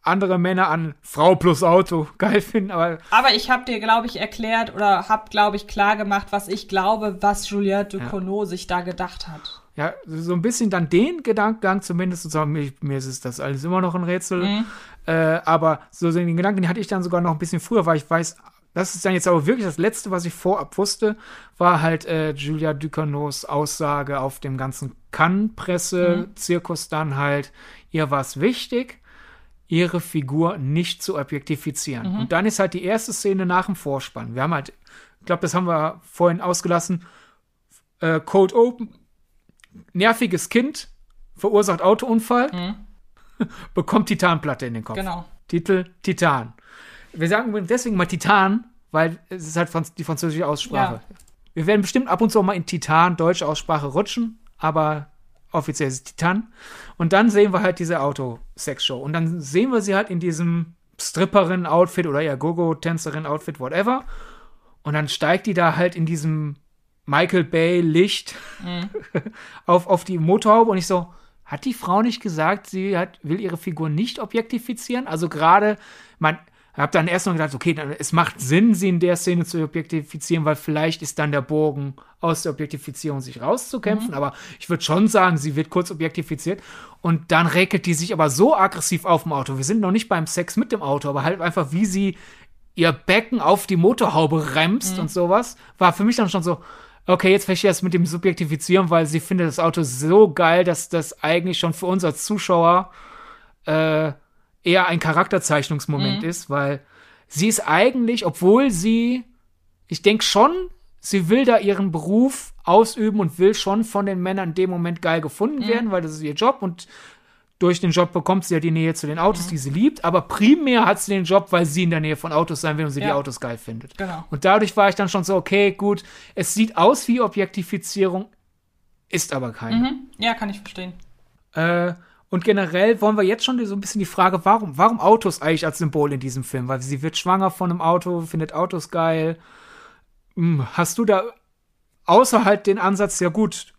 andere Männer an Frau plus Auto geil finden, aber Aber ich habe dir, glaube ich, erklärt oder habe, glaube ich, klar gemacht, was ich glaube, was Juliette Ducournau sich da gedacht hat. ja, so ein bisschen dann den Gedankengang zumindest, sozusagen, mir, mir ist das alles immer noch ein Rätsel, äh, aber so den Gedanken, den hatte ich dann sogar noch ein bisschen früher, weil ich weiß, das ist dann jetzt aber wirklich das Letzte, was ich vorab wusste, war halt äh, Julia Ducournau's Aussage auf dem ganzen Cannes-Presse-Zirkus dann halt, ihr war es wichtig, ihre Figur nicht zu objektifizieren. Und dann ist halt die erste Szene nach dem Vorspann. Wir haben halt, ich glaube, das haben wir vorhin ausgelassen, äh, Code Open, nerviges Kind verursacht Autounfall, mhm. bekommt Titanplatte in den Kopf. Genau. Titel Titan. Wir sagen deswegen mal Titan, weil es ist halt die französische Aussprache. Ja. Wir werden bestimmt ab und zu auch mal in Titan, deutsche Aussprache rutschen, aber offiziell ist Titan. Und dann sehen wir halt diese Auto-Sex-Show. Und dann sehen wir sie halt in diesem Stripperin-Outfit oder ja Gogo-Tänzerin-Outfit, whatever. Und dann steigt die da halt in diesem Michael Bay-Licht mhm. auf, auf die Motorhaube und ich so, hat die Frau nicht gesagt, sie hat, will ihre Figur nicht objektifizieren? Also gerade, man, habe dann erst mal gedacht, okay, dann, es macht Sinn, sie in der Szene zu objektifizieren, weil vielleicht ist dann der Bogen aus der Objektifizierung sich rauszukämpfen. Mhm. Aber ich würde schon sagen, sie wird kurz objektifiziert. Und dann räkelt die sich aber so aggressiv auf dem Auto. Wir sind noch nicht beim Sex mit dem Auto, aber halt einfach, wie sie ihr Becken auf die Motorhaube remst mhm. und sowas, war für mich dann schon so, okay, jetzt verstehe ich das mit dem Subjektifizieren, weil sie findet das Auto so geil, dass das eigentlich schon für uns als Zuschauer äh, eher ein Charakterzeichnungsmoment mhm. ist, weil sie ist eigentlich, obwohl sie, ich denke schon, sie will da ihren Beruf ausüben und will schon von den Männern in dem Moment geil gefunden mhm. werden, weil das ist ihr Job und durch den Job bekommt sie ja die Nähe zu den Autos, mhm. die sie liebt, aber primär hat sie den Job, weil sie in der Nähe von Autos sein will und sie ja. die Autos geil findet. Genau. Und dadurch war ich dann schon so, okay, gut, es sieht aus wie Objektifizierung, ist aber keine. Mhm. Ja, kann ich verstehen. Äh, und generell wollen wir jetzt schon so ein bisschen die Frage, warum, warum Autos eigentlich als Symbol in diesem Film? Weil sie wird schwanger von einem Auto, findet Autos geil. Hm, hast du da außer halt den Ansatz, ja gut,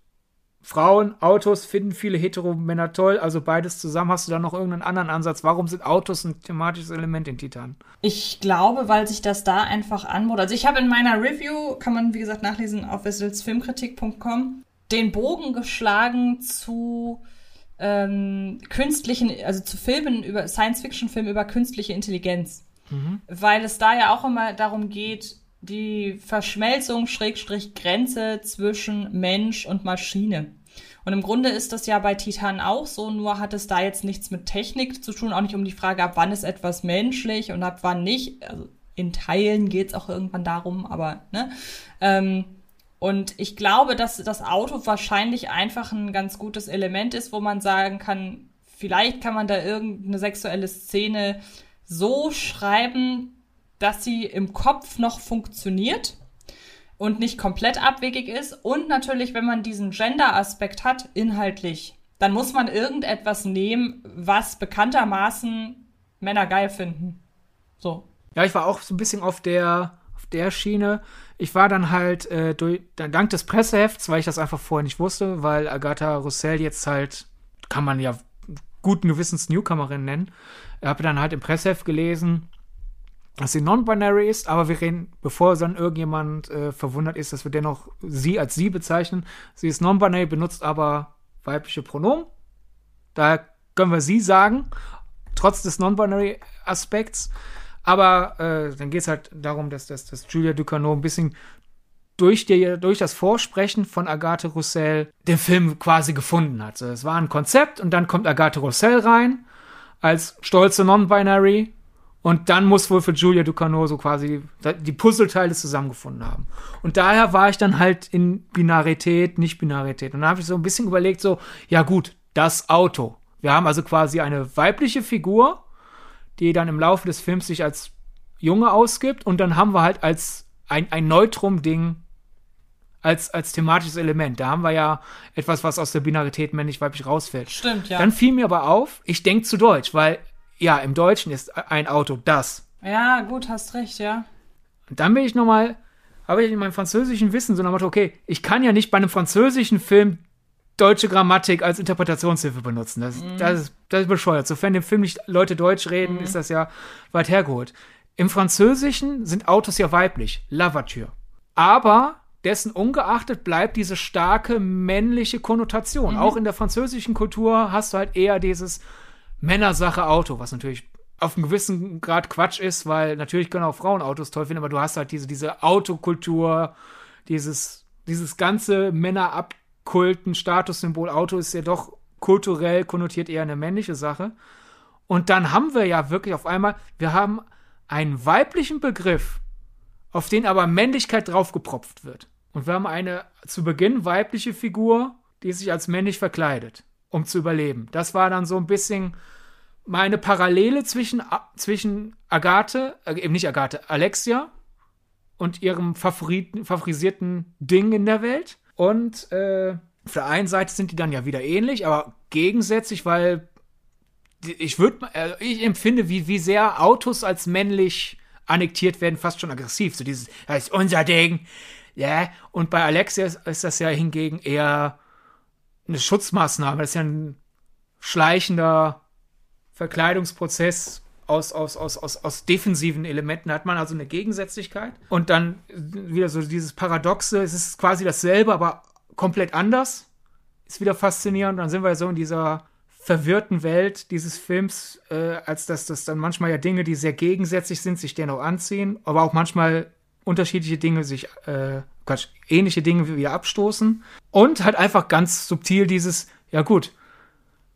Frauen, Autos finden viele Heteromänner toll, also beides zusammen. Hast du da noch irgendeinen anderen Ansatz? Warum sind Autos ein thematisches Element in Titan? Ich glaube, weil sich das da einfach anbot. Also ich habe in meiner Review, kann man wie gesagt nachlesen auf wesselsfilmkritik.com, den Bogen geschlagen zu ähm, künstlichen, also zu Filmen über Science-Fiction-Filmen über künstliche Intelligenz. Mhm. Weil es da ja auch immer darum geht, die Verschmelzung, Schrägstrich, Grenze zwischen Mensch und Maschine. Und im Grunde ist das ja bei Titan auch so, nur hat es da jetzt nichts mit Technik zu tun, auch nicht um die Frage, ab wann ist etwas menschlich und ab wann nicht. Also in Teilen geht es auch irgendwann darum, aber ne. Ähm, und ich glaube, dass das Auto wahrscheinlich einfach ein ganz gutes Element ist, wo man sagen kann, vielleicht kann man da irgendeine sexuelle Szene so schreiben, dass sie im Kopf noch funktioniert und nicht komplett abwegig ist. Und natürlich, wenn man diesen Gender-Aspekt hat, inhaltlich, dann muss man irgendetwas nehmen, was bekanntermaßen Männer geil finden. So. Ja, ich war auch so ein bisschen auf der, auf der Schiene ich war dann halt äh, durch, dank des Pressehefts, weil ich das einfach vorher nicht wusste, weil Agatha Roussel jetzt halt, kann man ja guten Gewissens Newcomerin nennen, habe dann halt im Presseheft gelesen, dass sie non-binary ist, aber wir reden, bevor dann irgendjemand äh, verwundert ist, dass wir dennoch sie als sie bezeichnen. Sie ist non-binary, benutzt aber weibliche Pronomen. Daher können wir sie sagen, trotz des non-binary Aspekts. Aber äh, dann geht es halt darum, dass, dass, dass Julia Ducournau ein bisschen durch, die, durch das Vorsprechen von Agathe Roussel den Film quasi gefunden hat. So, es war ein Konzept und dann kommt Agathe Roussel rein als stolze Non-Binary und dann muss wohl für Julia Ducournau so quasi die Puzzleteile zusammengefunden haben. Und daher war ich dann halt in Binarität, Nicht-Binarität. Und dann habe ich so ein bisschen überlegt, so, ja gut, das Auto. Wir haben also quasi eine weibliche Figur, die dann im Laufe des Films sich als Junge ausgibt und dann haben wir halt als ein, ein Neutrum-Ding als, als thematisches Element. Da haben wir ja etwas, was aus der Binarität männlich-weiblich rausfällt. Stimmt, ja. Dann fiel mir aber auf, ich denke zu Deutsch, weil ja, im Deutschen ist ein Auto das. Ja, gut, hast recht, ja. Und dann bin ich nochmal, habe ich in meinem französischen Wissen so nach Motto, okay, ich kann ja nicht bei einem französischen Film deutsche Grammatik als Interpretationshilfe benutzen. Das, mhm. das, ist, das ist bescheuert. Sofern im Film nicht Leute Deutsch reden, mhm. ist das ja weit hergeholt. Im Französischen sind Autos ja weiblich, la voiture. Aber dessen ungeachtet bleibt diese starke männliche Konnotation. Mhm. Auch in der französischen Kultur hast du halt eher dieses Männersache Auto, was natürlich auf einem gewissen Grad Quatsch ist, weil natürlich können auch Frauen Autos toll finden, aber du hast halt diese, diese Autokultur, dieses, dieses ganze Männer Kulten, Statussymbol, Auto ist ja doch kulturell konnotiert eher eine männliche Sache. Und dann haben wir ja wirklich auf einmal, wir haben einen weiblichen Begriff, auf den aber Männlichkeit draufgepropft wird. Und wir haben eine zu Beginn weibliche Figur, die sich als männlich verkleidet, um zu überleben. Das war dann so ein bisschen meine Parallele zwischen, zwischen Agathe, äh, eben nicht Agathe, Alexia und ihrem favorisierten Ding in der Welt. Und äh, auf der einen Seite sind die dann ja wieder ähnlich, aber gegensätzlich, weil ich würde, äh, ich empfinde, wie, wie sehr Autos als männlich annektiert werden, fast schon aggressiv. So dieses, das ist unser Ding. Ja, und bei Alexia ist, ist das ja hingegen eher eine Schutzmaßnahme. Das ist ja ein schleichender Verkleidungsprozess aus, aus, aus, aus, aus defensiven Elementen hat man also eine Gegensätzlichkeit. Und dann wieder so dieses Paradoxe, es ist quasi dasselbe, aber komplett anders. Ist wieder faszinierend. Dann sind wir so in dieser verwirrten Welt dieses Films, äh, als dass das dann manchmal ja Dinge, die sehr gegensätzlich sind, sich dennoch anziehen, aber auch manchmal unterschiedliche Dinge sich, äh, Quatsch, ähnliche Dinge wieder abstoßen. Und halt einfach ganz subtil dieses, ja gut,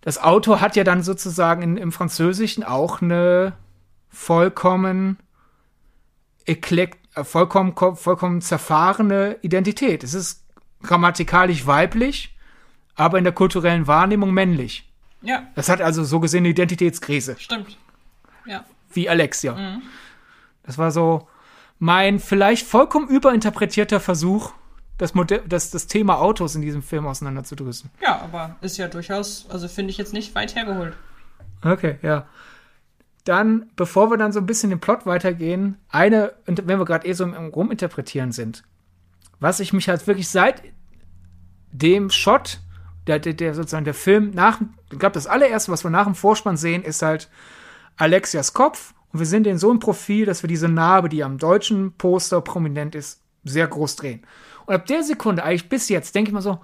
das Auto hat ja dann sozusagen in, im Französischen auch eine vollkommen eklekt, äh, vollkommen, vollkommen zerfahrene Identität. Es ist grammatikalisch weiblich, aber in der kulturellen Wahrnehmung männlich. Ja. Das hat also so gesehen eine Identitätskrise. Stimmt. Ja. Wie Alexia. Mhm. Das war so mein vielleicht vollkommen überinterpretierter Versuch, das, Modell, das, das Thema Autos in diesem Film auseinanderzudrüsten. Ja, aber ist ja durchaus, also finde ich jetzt nicht weit hergeholt. Okay, ja. Dann, bevor wir dann so ein bisschen den Plot weitergehen, eine, wenn wir gerade eh so im Ruminterpretieren sind, was ich mich halt wirklich seit dem Shot, der, der, der sozusagen der Film nach, ich glaube, das allererste, was wir nach dem Vorspann sehen, ist halt Alexias Kopf und wir sehen den so im Profil, dass wir diese Narbe, die am deutschen Poster prominent ist, sehr groß drehen. Und ab der Sekunde, eigentlich bis jetzt, denke ich mal so,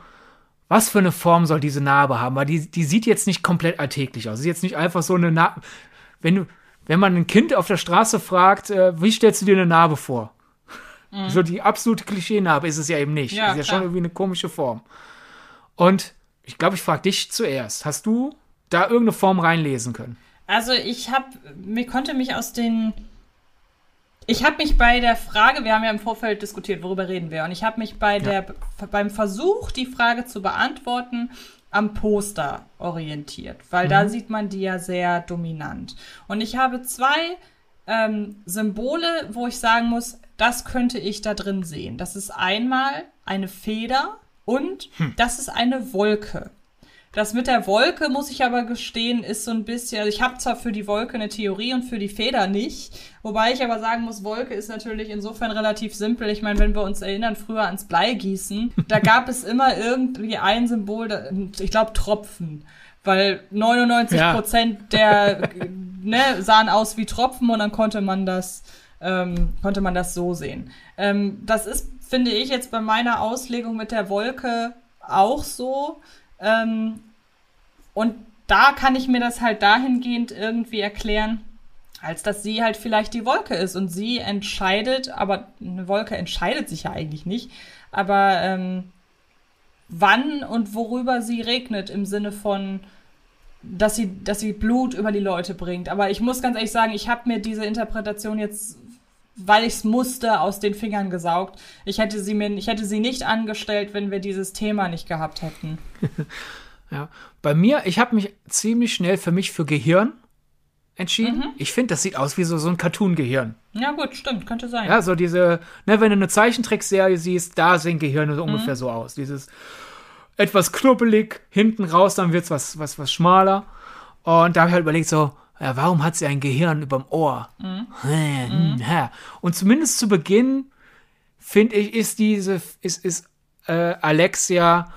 was für eine Form soll diese Narbe haben? Weil die, die sieht jetzt nicht komplett alltäglich aus. Sie ist jetzt nicht einfach so eine Narbe. Wenn, du, wenn man ein Kind auf der Straße fragt, äh, wie stellst du dir eine Narbe vor? Mhm. So die absolute Klischee-Narbe ist es ja eben nicht. Ja, ist ja klar. schon irgendwie eine komische Form. Und ich glaube, ich frage dich zuerst. Hast du da irgendeine Form reinlesen können? Also ich habe, mir konnte mich aus den ich habe mich bei der Frage, wir haben ja im Vorfeld diskutiert, worüber reden wir, und ich habe mich bei ja. der beim Versuch, die Frage zu beantworten, am Poster orientiert, weil mhm. da sieht man die ja sehr dominant. Und ich habe zwei ähm, Symbole, wo ich sagen muss, das könnte ich da drin sehen. Das ist einmal eine Feder und hm. das ist eine Wolke. Das mit der Wolke, muss ich aber gestehen, ist so ein bisschen, also ich habe zwar für die Wolke eine Theorie und für die Feder nicht, wobei ich aber sagen muss, Wolke ist natürlich insofern relativ simpel. Ich meine, wenn wir uns erinnern, früher ans Bleigießen, da gab es immer irgendwie ein Symbol, ich glaube Tropfen weil 99 Prozent ja. der ne, sahen aus wie Tropfen und dann konnte man das ähm, konnte man das so sehen. Ähm, das ist, finde ich, jetzt bei meiner Auslegung mit der Wolke auch so. Ähm, und da kann ich mir das halt dahingehend irgendwie erklären, als dass sie halt vielleicht die Wolke ist und sie entscheidet, aber eine Wolke entscheidet sich ja eigentlich nicht, aber ähm, wann und worüber sie regnet im Sinne von, dass sie, dass sie Blut über die Leute bringt. Aber ich muss ganz ehrlich sagen, ich habe mir diese Interpretation jetzt, weil ich es musste, aus den Fingern gesaugt. Ich hätte sie mir, ich hätte sie nicht angestellt, wenn wir dieses Thema nicht gehabt hätten. Ja. Bei mir, ich habe mich ziemlich schnell für mich für Gehirn entschieden. Mhm. Ich finde, das sieht aus wie so, so ein Cartoon-Gehirn. Ja, gut, stimmt, könnte sein. Ja, so diese, ne, wenn du eine Zeichentrickserie siehst, da sehen Gehirne so mhm. ungefähr so aus. Dieses etwas knubbelig, hinten raus, dann wird's was, was, was schmaler. Und da habe ich halt überlegt, so, ja, warum hat sie ein Gehirn überm Ohr? Mhm. Hm, hm, Und zumindest zu Beginn, finde ich, ist diese, ist, ist äh, Alexia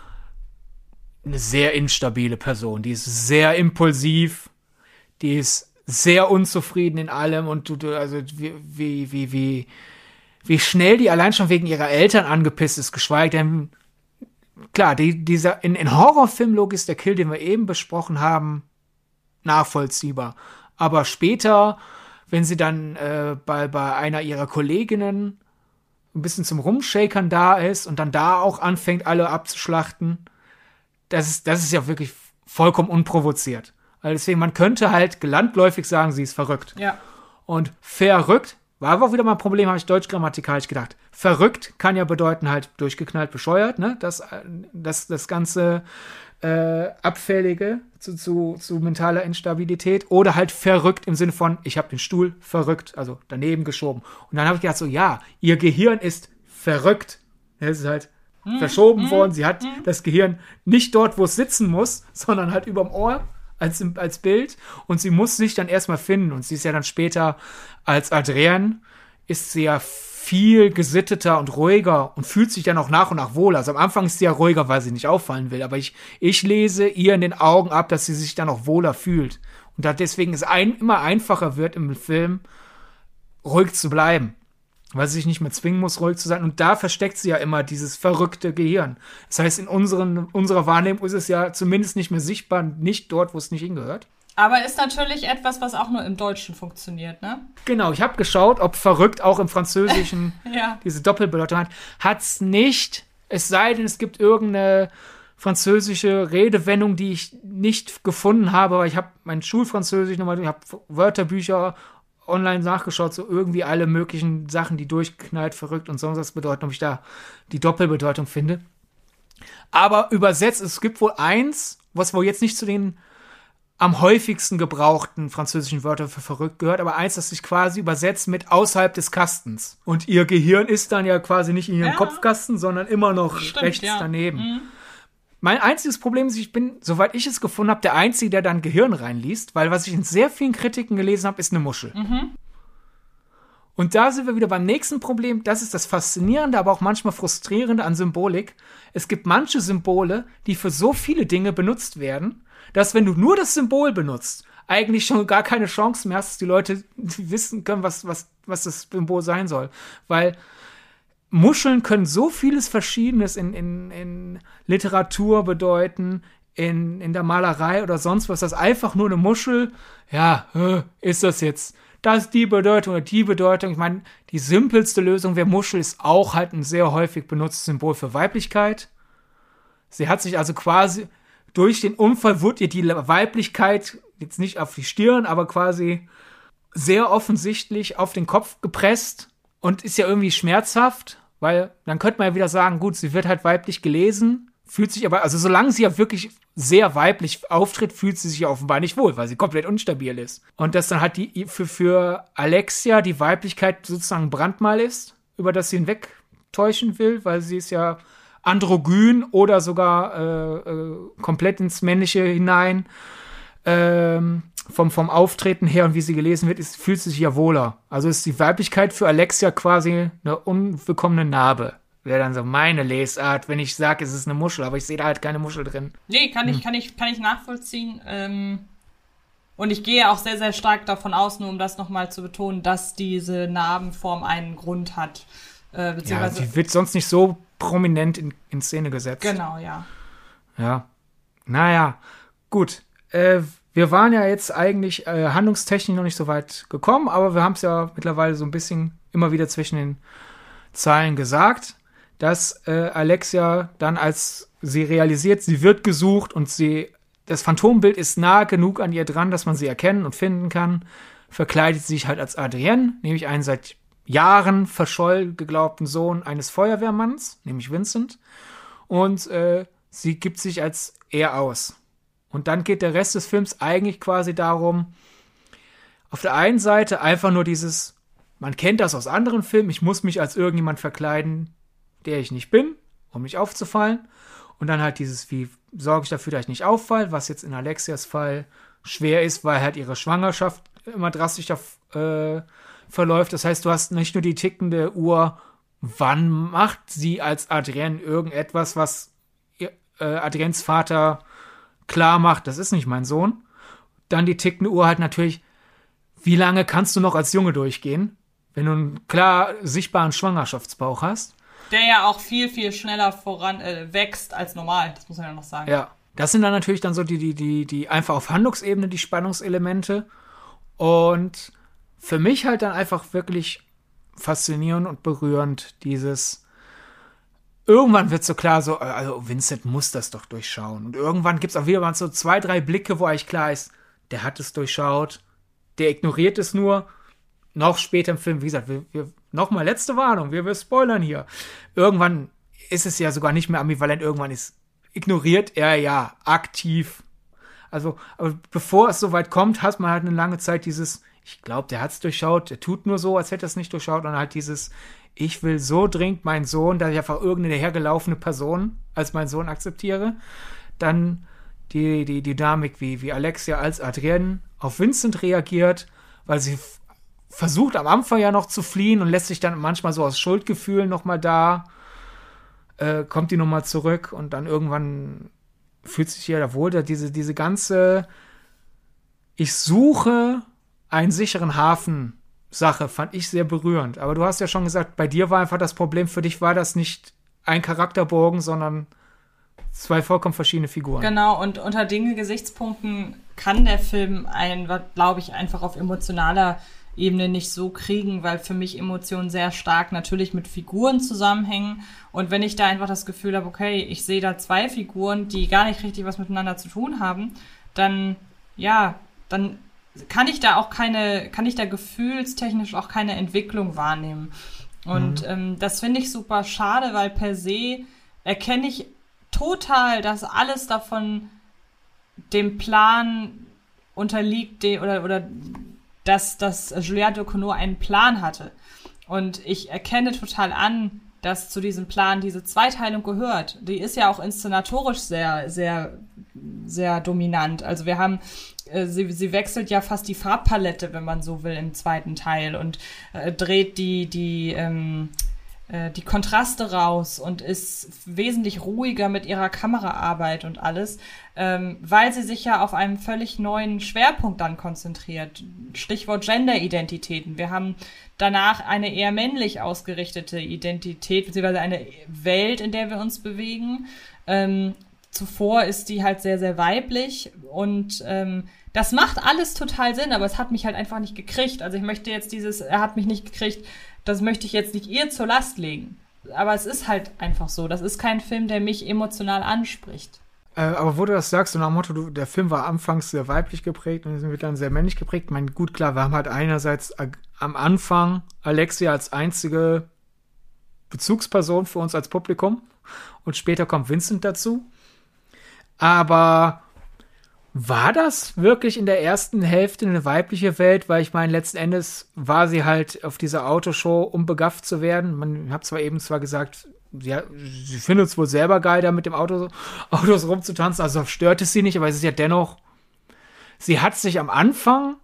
eine sehr instabile Person. Die ist sehr impulsiv, die ist sehr unzufrieden in allem und du, also wie, wie, wie, wie, wie schnell die allein schon wegen ihrer Eltern angepisst ist, geschweige denn, klar, die, dieser, in, in Horrorfilmlogik ist der Kill, den wir eben besprochen haben, nachvollziehbar. Aber später, wenn sie dann äh, bei, bei einer ihrer Kolleginnen ein bisschen zum Rumshakern da ist und dann da auch anfängt, alle abzuschlachten, das ist, das ist ja wirklich vollkommen unprovoziert. Also deswegen, man könnte halt gelandläufig sagen, sie ist verrückt. Ja. Und verrückt war aber auch wieder mal ein Problem, habe ich deutsch-grammatikalisch gedacht. Verrückt kann ja bedeuten halt durchgeknallt, bescheuert, ne? Das, das, das ganze äh, Abfällige zu, zu, zu mentaler Instabilität. Oder halt verrückt im Sinne von, ich habe den Stuhl verrückt, also daneben geschoben. Und dann habe ich gedacht so, ja, ihr Gehirn ist verrückt. Es ist halt hm, verschoben hm, worden. Sie hat hm. das Gehirn nicht dort, wo es sitzen muss, sondern halt überm Ohr als, als Bild. Und sie muss sich dann erstmal finden. Und sie ist ja dann später als Adrienne ist sie ja viel gesitteter und ruhiger und fühlt sich dann auch nach und nach wohler. Also am Anfang ist sie ja ruhiger, weil sie nicht auffallen will. Aber ich, ich lese ihr in den Augen ab, dass sie sich dann auch wohler fühlt. Und da deswegen es ein, immer einfacher wird im Film, ruhig zu bleiben. Weil sie sich nicht mehr zwingen muss, ruhig zu sein. Und da versteckt sie ja immer dieses verrückte Gehirn. Das heißt, in unseren, unserer Wahrnehmung ist es ja zumindest nicht mehr sichtbar, nicht dort, wo es nicht hingehört. Aber ist natürlich etwas, was auch nur im Deutschen funktioniert, ne? Genau, ich habe geschaut, ob verrückt auch im Französischen ja. diese Doppelbedeutung hat. Hat's nicht, es sei denn, es gibt irgendeine französische Redewendung, die ich nicht gefunden habe, aber ich habe mein Schulfranzösisch nochmal, ich habe Wörterbücher online nachgeschaut, so irgendwie alle möglichen Sachen, die durchknallt, verrückt und sonst was bedeuten, ob ich da die Doppelbedeutung finde. Aber übersetzt, es gibt wohl eins, was wohl jetzt nicht zu den am häufigsten gebrauchten französischen Wörter für verrückt gehört, aber eins, das sich quasi übersetzt mit außerhalb des Kastens. Und ihr Gehirn ist dann ja quasi nicht in ihrem ja. Kopfkasten, sondern immer noch Stimmt, rechts ja. daneben. Mhm. Mein einziges Problem ist, ich bin, soweit ich es gefunden habe, der Einzige, der dann Gehirn reinliest, weil was ich in sehr vielen Kritiken gelesen habe, ist eine Muschel. Mhm. Und da sind wir wieder beim nächsten Problem. Das ist das Faszinierende, aber auch manchmal Frustrierende an Symbolik. Es gibt manche Symbole, die für so viele Dinge benutzt werden, dass wenn du nur das Symbol benutzt, eigentlich schon gar keine Chance mehr hast, dass die Leute wissen können, was, was, was das Symbol sein soll. Weil Muscheln können so vieles Verschiedenes in, in, in Literatur bedeuten, in, in der Malerei oder sonst was. Das einfach nur eine Muschel. Ja, ist das jetzt das ist die Bedeutung oder die Bedeutung. Ich meine, die simpelste Lösung wäre Muschel ist auch halt ein sehr häufig benutztes Symbol für Weiblichkeit. Sie hat sich also quasi durch den Unfall wurde ihr die Weiblichkeit jetzt nicht auf die Stirn, aber quasi sehr offensichtlich auf den Kopf gepresst und ist ja irgendwie schmerzhaft, weil dann könnte man ja wieder sagen, gut, sie wird halt weiblich gelesen, fühlt sich aber, also solange sie ja wirklich sehr weiblich auftritt, fühlt sie sich ja offenbar nicht wohl, weil sie komplett unstabil ist. Und dass dann halt die für, für Alexia die Weiblichkeit sozusagen Brandmal ist, über das sie hinwegtäuschen will, weil sie ist ja androgyn oder sogar äh, äh, komplett ins Männliche hinein. Ähm, vom, vom Auftreten her und wie sie gelesen wird, ist, fühlt sie sich ja wohler. Also ist die Weiblichkeit für Alexia quasi eine unbekommene Narbe. Wäre dann so meine Lesart, wenn ich sage, es ist eine Muschel, aber ich sehe da halt keine Muschel drin. Nee, kann hm. ich, kann ich, kann ich nachvollziehen. Ähm, und ich gehe auch sehr, sehr stark davon aus, nur um das nochmal zu betonen, dass diese Narbenform einen Grund hat. Äh, beziehungsweise ja, die wird sonst nicht so prominent in, in Szene gesetzt. Genau, ja. Ja. Naja, gut. Äh, wir waren ja jetzt eigentlich äh, handlungstechnisch noch nicht so weit gekommen, aber wir haben es ja mittlerweile so ein bisschen immer wieder zwischen den Zeilen gesagt, dass äh, Alexia dann, als sie realisiert, sie wird gesucht und sie, das Phantombild ist nah genug an ihr dran, dass man sie erkennen und finden kann, verkleidet sie sich halt als Adrienne, nämlich einen seit Jahren verscholl geglaubten Sohn eines Feuerwehrmanns, nämlich Vincent. Und äh, sie gibt sich als er aus. Und dann geht der Rest des Films eigentlich quasi darum, auf der einen Seite einfach nur dieses, man kennt das aus anderen Filmen, ich muss mich als irgendjemand verkleiden, der ich nicht bin, um nicht aufzufallen. Und dann halt dieses, wie sorge ich dafür, dass ich nicht auffalle, was jetzt in Alexias Fall schwer ist, weil halt ihre Schwangerschaft immer drastischer äh, verläuft. Das heißt, du hast nicht nur die tickende Uhr, wann macht sie als Adrienne irgendetwas, was äh, Adriens Vater klar macht, das ist nicht mein Sohn. Dann die tickende Uhr halt natürlich, wie lange kannst du noch als Junge durchgehen, wenn du einen klar sichtbaren Schwangerschaftsbauch hast? Der ja auch viel, viel schneller voran äh, wächst als normal, das muss man ja noch sagen. Ja. Das sind dann natürlich dann so die, die, die, die einfach auf Handlungsebene die Spannungselemente. Und für mich halt dann einfach wirklich faszinierend und berührend, dieses irgendwann wird so klar, so, also Vincent muss das doch durchschauen. Und irgendwann gibt es auch wieder mal so zwei, drei Blicke, wo eigentlich klar ist, der hat es durchschaut, der ignoriert es nur. noch später im Film, wie gesagt, wir, wir nochmal letzte Warnung, wir, wir spoilern hier. Irgendwann ist es ja sogar nicht mehr ambivalent, irgendwann ist ignoriert er ja aktiv. Also, aber bevor es soweit kommt, hat man halt eine lange Zeit dieses, ich glaube, der hat es durchschaut, der tut nur so, als hätte er es nicht durchschaut, und halt dieses, ich will so dringend meinen Sohn, dass ich einfach irgendeine hergelaufene Person als meinen Sohn akzeptiere. Dann die, die, Dynamik, wie, wie Alexia als Adrienne auf Vincent reagiert, weil sie versucht am Anfang ja noch zu fliehen und lässt sich dann manchmal so aus Schuldgefühlen nochmal da, äh, kommt die nochmal zurück und dann irgendwann fühlt sich ja wohl, diese, diese ganze ich suche einen sicheren Hafen Sache fand ich sehr berührend. Aber du hast ja schon gesagt, bei dir war einfach das Problem, für dich war das nicht ein Charakterbogen, sondern zwei vollkommen verschiedene Figuren. Genau, und unter Dinge Gesichtspunkten kann der Film einen, glaube ich, einfach auf emotionaler Ebene nicht so kriegen, weil für mich Emotionen sehr stark natürlich mit Figuren zusammenhängen. Und wenn ich da einfach das Gefühl habe, okay, ich sehe da zwei Figuren, die gar nicht richtig was miteinander zu tun haben, dann, ja, dann kann ich da auch keine, kann ich da gefühlstechnisch auch keine Entwicklung wahrnehmen. Und mhm. ähm, das finde ich super schade, weil per se erkenne ich total, dass alles davon dem Plan unterliegt, de, oder, oder dass, dass Julien Ducournau einen Plan hatte. Und ich erkenne total an, dass zu diesem Plan diese Zweiteilung gehört. Die ist ja auch inszenatorisch sehr, sehr, sehr dominant. Also wir haben äh, sie, sie wechselt ja fast die Farbpalette, wenn man so will, im zweiten Teil und äh, dreht die, die, ähm, äh, die Kontraste raus und ist wesentlich ruhiger mit ihrer Kameraarbeit und alles, ähm, weil sie sich ja auf einen völlig neuen Schwerpunkt dann konzentriert. Stichwort Gender-Identitäten. Wir haben danach eine eher männlich ausgerichtete Identität, beziehungsweise eine Welt, in der wir uns bewegen. Ähm, zuvor ist die halt sehr, sehr weiblich und ähm, das macht alles total Sinn, aber es hat mich halt einfach nicht gekriegt. Also ich möchte jetzt dieses, er hat mich nicht gekriegt, das möchte ich jetzt nicht ihr zur Last legen. Aber es ist halt einfach so. Das ist kein Film, der mich emotional anspricht. Äh, aber wo du das sagst, so nach dem Motto, du, der Film war anfangs sehr weiblich geprägt und wir dann sehr männlich geprägt. Ich meine, gut, klar, wir haben halt einerseits am Anfang Alexia als einzige Bezugsperson für uns als Publikum und später kommt Vincent dazu. Aber war das wirklich in der ersten Hälfte eine weibliche Welt? Weil ich meine, letzten Endes war sie halt auf dieser Autoshow, um begafft zu werden. Man hat zwar eben zwar gesagt, ja, sie findet es wohl selber geil, da mit dem Auto, Autos rumzutanzen, also stört es sie nicht, aber es ist ja dennoch, sie hat sich am Anfang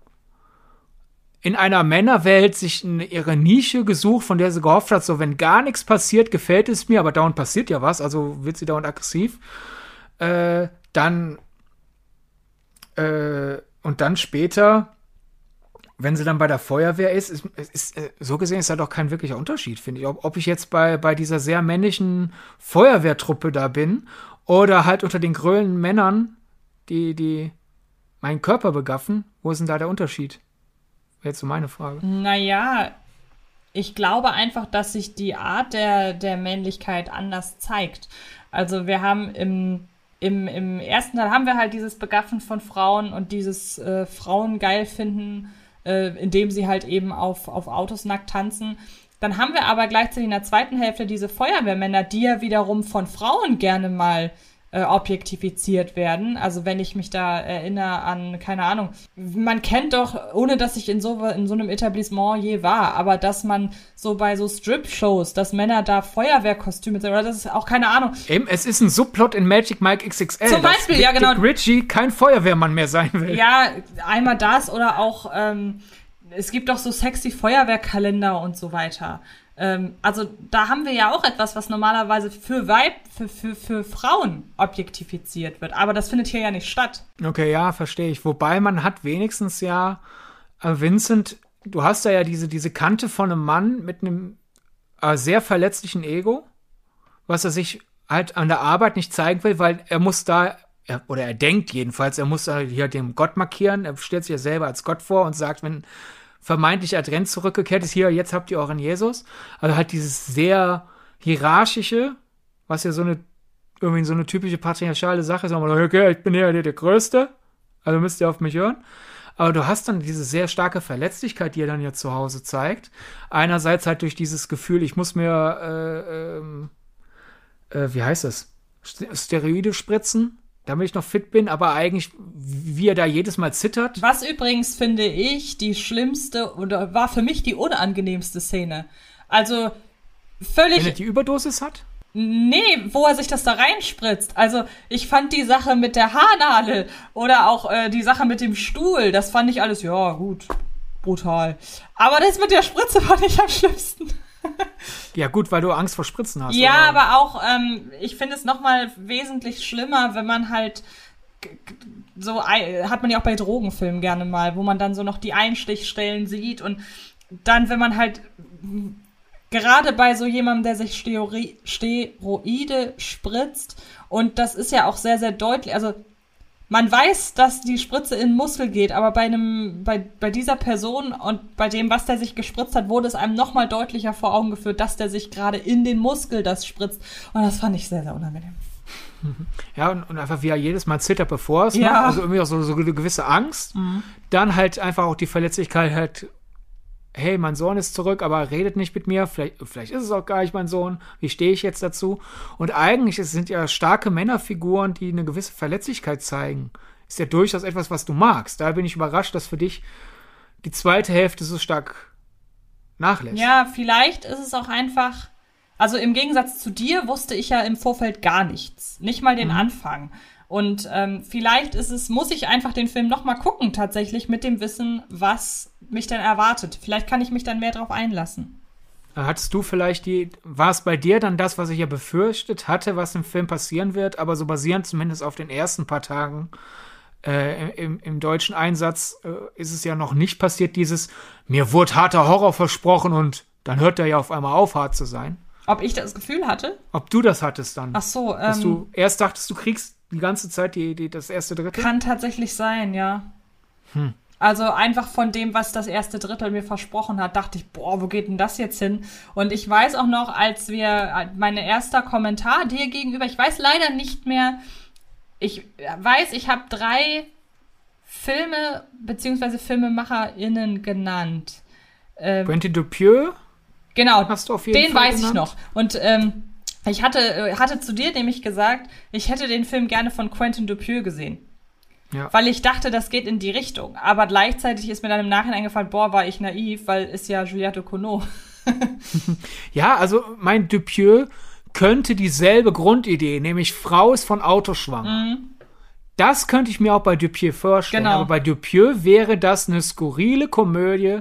in einer Männerwelt sich ihre Nische gesucht, von der sie gehofft hat, so wenn gar nichts passiert, gefällt es mir, aber dauernd passiert ja was, also wird sie dauernd aggressiv. Äh, dann äh, und dann später, wenn sie dann bei der Feuerwehr ist, ist, ist äh, so gesehen ist da doch kein wirklicher Unterschied, finde ich. Ob, ob ich jetzt bei, bei dieser sehr männlichen Feuerwehrtruppe da bin oder halt unter den grölen Männern, die, die meinen Körper begaffen, wo ist denn da der Unterschied? Wäre jetzt so meine Frage. Naja, ich glaube einfach, dass sich die Art der, der Männlichkeit anders zeigt. Also wir haben im im, im ersten Teil haben wir halt dieses Begaffen von Frauen und dieses äh, Frauen geil finden, äh, indem sie halt eben auf, auf Autos nackt tanzen. Dann haben wir aber gleichzeitig in der zweiten Hälfte diese Feuerwehrmänner, die ja wiederum von Frauen gerne mal äh, objektifiziert werden. Also wenn ich mich da erinnere an, keine Ahnung, man kennt doch, ohne dass ich in so, in so einem Etablissement je war, aber dass man so bei so Strip-Shows, dass Männer da Feuerwehrkostüme sind, oder das ist auch keine Ahnung. Eben, es ist ein Subplot in Magic Mike XXL. Zum Beispiel, ja genau. Dick Ritchie kein Feuerwehrmann mehr sein will. Ja, einmal das oder auch, ähm, es gibt doch so sexy Feuerwehrkalender und so weiter. Ähm, also da haben wir ja auch etwas, was normalerweise für Weib, für, für, für Frauen objektifiziert wird. Aber das findet hier ja nicht statt. Okay, ja, verstehe ich. Wobei man hat wenigstens ja, äh, Vincent, du hast da ja diese, diese Kante von einem Mann mit einem äh, sehr verletzlichen Ego, was er sich halt an der Arbeit nicht zeigen will, weil er muss da er, oder er denkt jedenfalls, er muss da hier dem Gott markieren. Er stellt sich ja selber als Gott vor und sagt, wenn vermeintlich Adrent zurückgekehrt ist, hier, jetzt habt ihr euren Jesus. Also halt dieses sehr hierarchische, was ja so eine, irgendwie so eine typische patriarchale Sache ist, okay, ich bin ja der, Größte, also müsst ihr auf mich hören. aber du hast dann diese sehr starke Verletzlichkeit, die er dann ja zu Hause zeigt. Einerseits halt durch dieses Gefühl, ich muss mir, äh, ähm, äh, wie heißt das? Steroide spritzen, damit ich noch fit bin, aber eigentlich, wie er da jedes Mal zittert. Was übrigens finde ich die schlimmste oder war für mich die unangenehmste Szene. Also völlig. Wenn er die Überdosis hat? Nee, wo er sich das da reinspritzt. Also ich fand die Sache mit der Haarnadel oder auch äh, die Sache mit dem Stuhl, das fand ich alles, ja gut, brutal. Aber das mit der Spritze fand ich am schlimmsten. ja gut, weil du Angst vor Spritzen hast. Ja, oder? aber auch, ähm, ich finde es nochmal wesentlich schlimmer, wenn man halt so, hat man ja auch bei Drogenfilmen gerne mal, wo man dann so noch die Einstichstellen sieht und dann, wenn man halt Gerade bei so jemandem, der sich Steroide spritzt. Und das ist ja auch sehr, sehr deutlich. Also man weiß, dass die Spritze in den Muskel geht, aber bei einem, bei, bei dieser Person und bei dem, was der sich gespritzt hat, wurde es einem nochmal deutlicher vor Augen geführt, dass der sich gerade in den Muskel das spritzt. Und das fand ich sehr, sehr unangenehm. Ja, und, und einfach wie er jedes Mal zittert, bevor es ja. macht. Also irgendwie auch so, so eine gewisse Angst. Mhm. Dann halt einfach auch die Verletzlichkeit halt hey, mein Sohn ist zurück, aber redet nicht mit mir, vielleicht, vielleicht ist es auch gar nicht mein Sohn, wie stehe ich jetzt dazu? Und eigentlich es sind ja starke Männerfiguren, die eine gewisse Verletzlichkeit zeigen. Ist ja durchaus etwas, was du magst. Da bin ich überrascht, dass für dich die zweite Hälfte so stark nachlässt. Ja, vielleicht ist es auch einfach. Also im Gegensatz zu dir wusste ich ja im Vorfeld gar nichts. Nicht mal den mhm. Anfang. Und ähm, vielleicht ist es, muss ich einfach den Film nochmal gucken, tatsächlich mit dem Wissen, was mich denn erwartet. Vielleicht kann ich mich dann mehr darauf einlassen. Hattest du vielleicht die, war es bei dir dann das, was ich ja befürchtet hatte, was im Film passieren wird, aber so basierend zumindest auf den ersten paar Tagen äh, im, im, deutschen Einsatz äh, ist es ja noch nicht passiert, dieses, mir wurde harter Horror versprochen und dann hört er ja auf einmal auf, hart zu sein. Ob ich das Gefühl hatte? Ob du das hattest dann. Ach so, ähm, Dass du erst dachtest, du kriegst die ganze Zeit die, die, das erste Drittel? Kann tatsächlich sein, ja. Hm. Also einfach von dem, was das erste Drittel mir versprochen hat, dachte ich, boah, wo geht denn das jetzt hin? Und ich weiß auch noch, als wir, mein erster Kommentar dir gegenüber, ich weiß leider nicht mehr, ich weiß, ich habe drei Filme beziehungsweise FilmemacherInnen genannt. Ähm, Quentin Dupieux? Genau, Hast du auf jeden den Fall weiß genannt? ich noch. Und ähm, ich hatte, äh, hatte zu dir nämlich gesagt, ich hätte den Film gerne von Quentin Dupieux gesehen. Ja. Weil ich dachte, das geht in die Richtung. Aber gleichzeitig ist mir dann im Nachhinein eingefallen, boah, war ich naiv, weil ist ja Juliette Cournot. ja, also mein Dupieux könnte dieselbe Grundidee, nämlich Frau ist von Auto schwanger. Mhm. Das könnte ich mir auch bei Dupieux vorstellen. Genau. Aber bei Dupieux wäre das eine skurrile Komödie,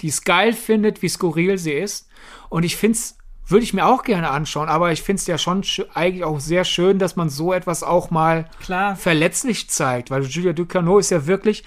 die es geil findet, wie skurril sie ist. Und ich finde es würde ich mir auch gerne anschauen, aber ich finde es ja schon eigentlich auch sehr schön, dass man so etwas auch mal Klar. verletzlich zeigt, weil Julia Ducano ist ja wirklich,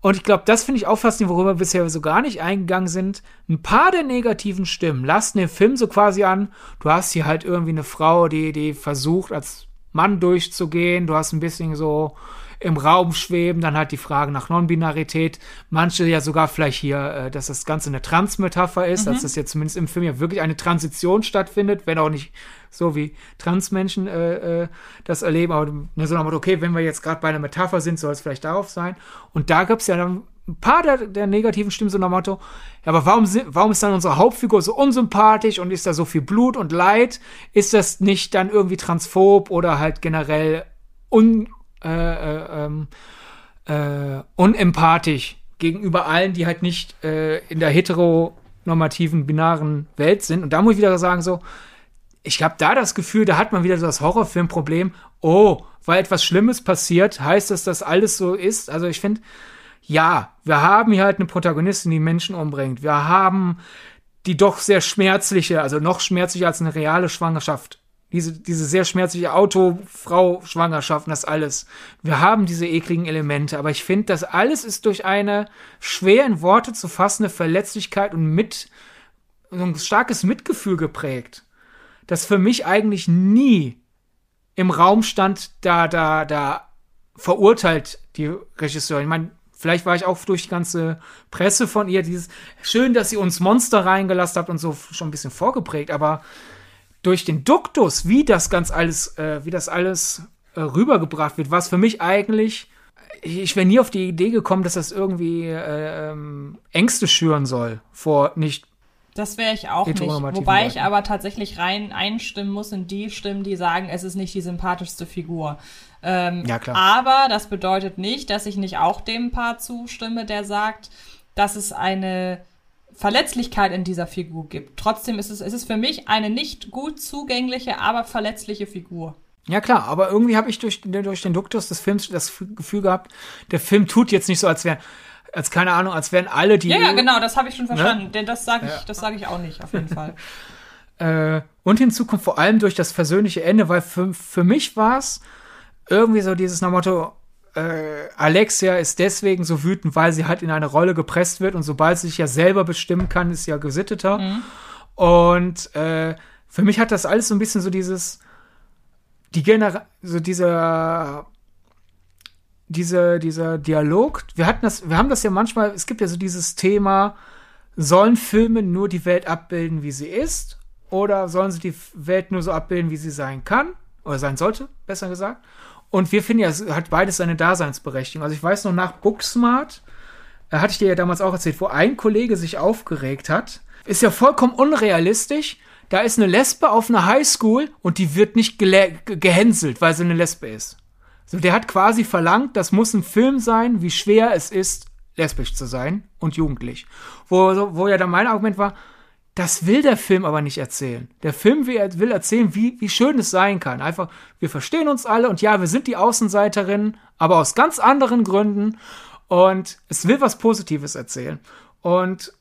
und ich glaube, das finde ich auch faszinierend, worüber wir bisher so gar nicht eingegangen sind. Ein paar der negativen Stimmen lassen den Film so quasi an, du hast hier halt irgendwie eine Frau, die, die versucht, als Mann durchzugehen, du hast ein bisschen so im Raum schweben, dann halt die Frage nach Non-Binarität. Manche ja sogar vielleicht hier, äh, dass das Ganze eine Trans-Metapher ist, mhm. dass das jetzt zumindest im Film ja wirklich eine Transition stattfindet, wenn auch nicht so wie Transmenschen äh, äh, das erleben, aber ne, so nach okay, wenn wir jetzt gerade bei einer Metapher sind, soll es vielleicht darauf sein. Und da gab es ja dann ein paar der, der, negativen Stimmen so nach Motto, ja, aber warum, warum ist dann unsere Hauptfigur so unsympathisch und ist da so viel Blut und Leid? Ist das nicht dann irgendwie transphob oder halt generell un, äh, äh, ähm, äh, unempathisch gegenüber allen, die halt nicht äh, in der heteronormativen, binaren Welt sind. Und da muss ich wieder sagen, so, ich habe da das Gefühl, da hat man wieder so das Horrorfilmproblem, oh, weil etwas Schlimmes passiert, heißt das, dass alles so ist. Also ich finde, ja, wir haben hier halt eine Protagonistin, die Menschen umbringt. Wir haben die doch sehr schmerzliche, also noch schmerzlicher als eine reale Schwangerschaft diese, diese sehr schmerzliche Auto-Frau-Schwangerschaft, das alles. Wir haben diese ekligen Elemente, aber ich finde, das alles ist durch eine schwer in Worte zu fassende Verletzlichkeit und mit, so ein starkes Mitgefühl geprägt, das für mich eigentlich nie im Raum stand, da, da, da verurteilt die Regisseurin. Ich meine, vielleicht war ich auch durch die ganze Presse von ihr dieses, schön, dass sie uns Monster reingelassen habt und so schon ein bisschen vorgeprägt, aber durch den Duktus, wie das ganz alles, äh, wie das alles äh, rübergebracht wird, was für mich eigentlich, ich wäre nie auf die Idee gekommen, dass das irgendwie äh, ähm, Ängste schüren soll vor nicht das wäre ich auch nicht. Wobei ich aber tatsächlich rein einstimmen muss in die Stimmen, die sagen, es ist nicht die sympathischste Figur. Ähm, ja, klar. Aber das bedeutet nicht, dass ich nicht auch dem Paar zustimme, der sagt, dass es eine Verletzlichkeit in dieser Figur gibt. Trotzdem ist es, es ist für mich eine nicht gut zugängliche, aber verletzliche Figur. Ja klar, aber irgendwie habe ich durch, durch den Duktus des Films das Gefühl gehabt, der Film tut jetzt nicht so, als wäre als keine Ahnung, als wären alle die. Ja, ja, genau, das habe ich schon verstanden. Ne? Denn das sage ich, ja. das sage ich auch nicht, auf jeden Fall. äh, und hinzu kommt vor allem durch das versöhnliche Ende, weil für, für mich war es irgendwie so dieses nach Motto, äh, Alexia ist deswegen so wütend, weil sie halt in eine Rolle gepresst wird und sobald sie sich ja selber bestimmen kann, ist sie ja gesitteter. Mhm. Und äh, für mich hat das alles so ein bisschen so dieses, die Genera so dieser diese, dieser Dialog, wir hatten das, wir haben das ja manchmal, es gibt ja so dieses Thema, sollen Filme nur die Welt abbilden, wie sie ist, oder sollen sie die Welt nur so abbilden, wie sie sein kann, oder sein sollte, besser gesagt. Und wir finden ja, es hat beides seine Daseinsberechtigung. Also ich weiß noch, nach Booksmart, da hatte ich dir ja damals auch erzählt, wo ein Kollege sich aufgeregt hat, ist ja vollkommen unrealistisch. Da ist eine Lesbe auf einer Highschool und die wird nicht gehänselt, weil sie eine Lesbe ist. So, der hat quasi verlangt, das muss ein Film sein, wie schwer es ist, lesbisch zu sein und jugendlich. Wo, wo ja dann mein Argument war, das will der Film aber nicht erzählen. Der Film will, erzählen, wie, wie schön es sein kann. Einfach, wir verstehen uns alle und ja, wir sind die Außenseiterinnen, aber aus ganz anderen Gründen. Und es will was Positives erzählen. Und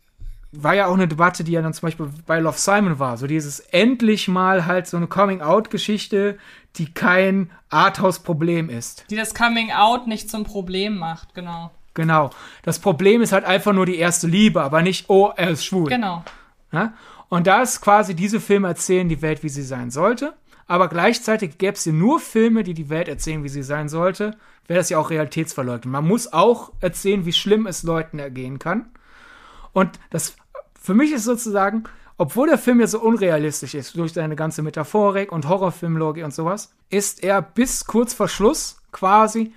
war ja auch eine Debatte, die ja dann zum Beispiel bei Love Simon war. So dieses endlich mal halt so eine Coming-out-Geschichte, die kein Arthouse-Problem ist. Die das Coming-out nicht zum Problem macht, genau. Genau. Das Problem ist halt einfach nur die erste Liebe, aber nicht, oh, er ist schwul. Genau. Ja? Und da ist quasi diese Filme erzählen die Welt, wie sie sein sollte. Aber gleichzeitig gäbe es hier nur Filme, die die Welt erzählen, wie sie sein sollte, wäre das ja auch Realitätsverleugnung. Man muss auch erzählen, wie schlimm es Leuten ergehen kann. Und das für mich ist sozusagen, obwohl der Film ja so unrealistisch ist, durch seine ganze Metaphorik und Horrorfilmlogik und sowas, ist er bis kurz vor Schluss quasi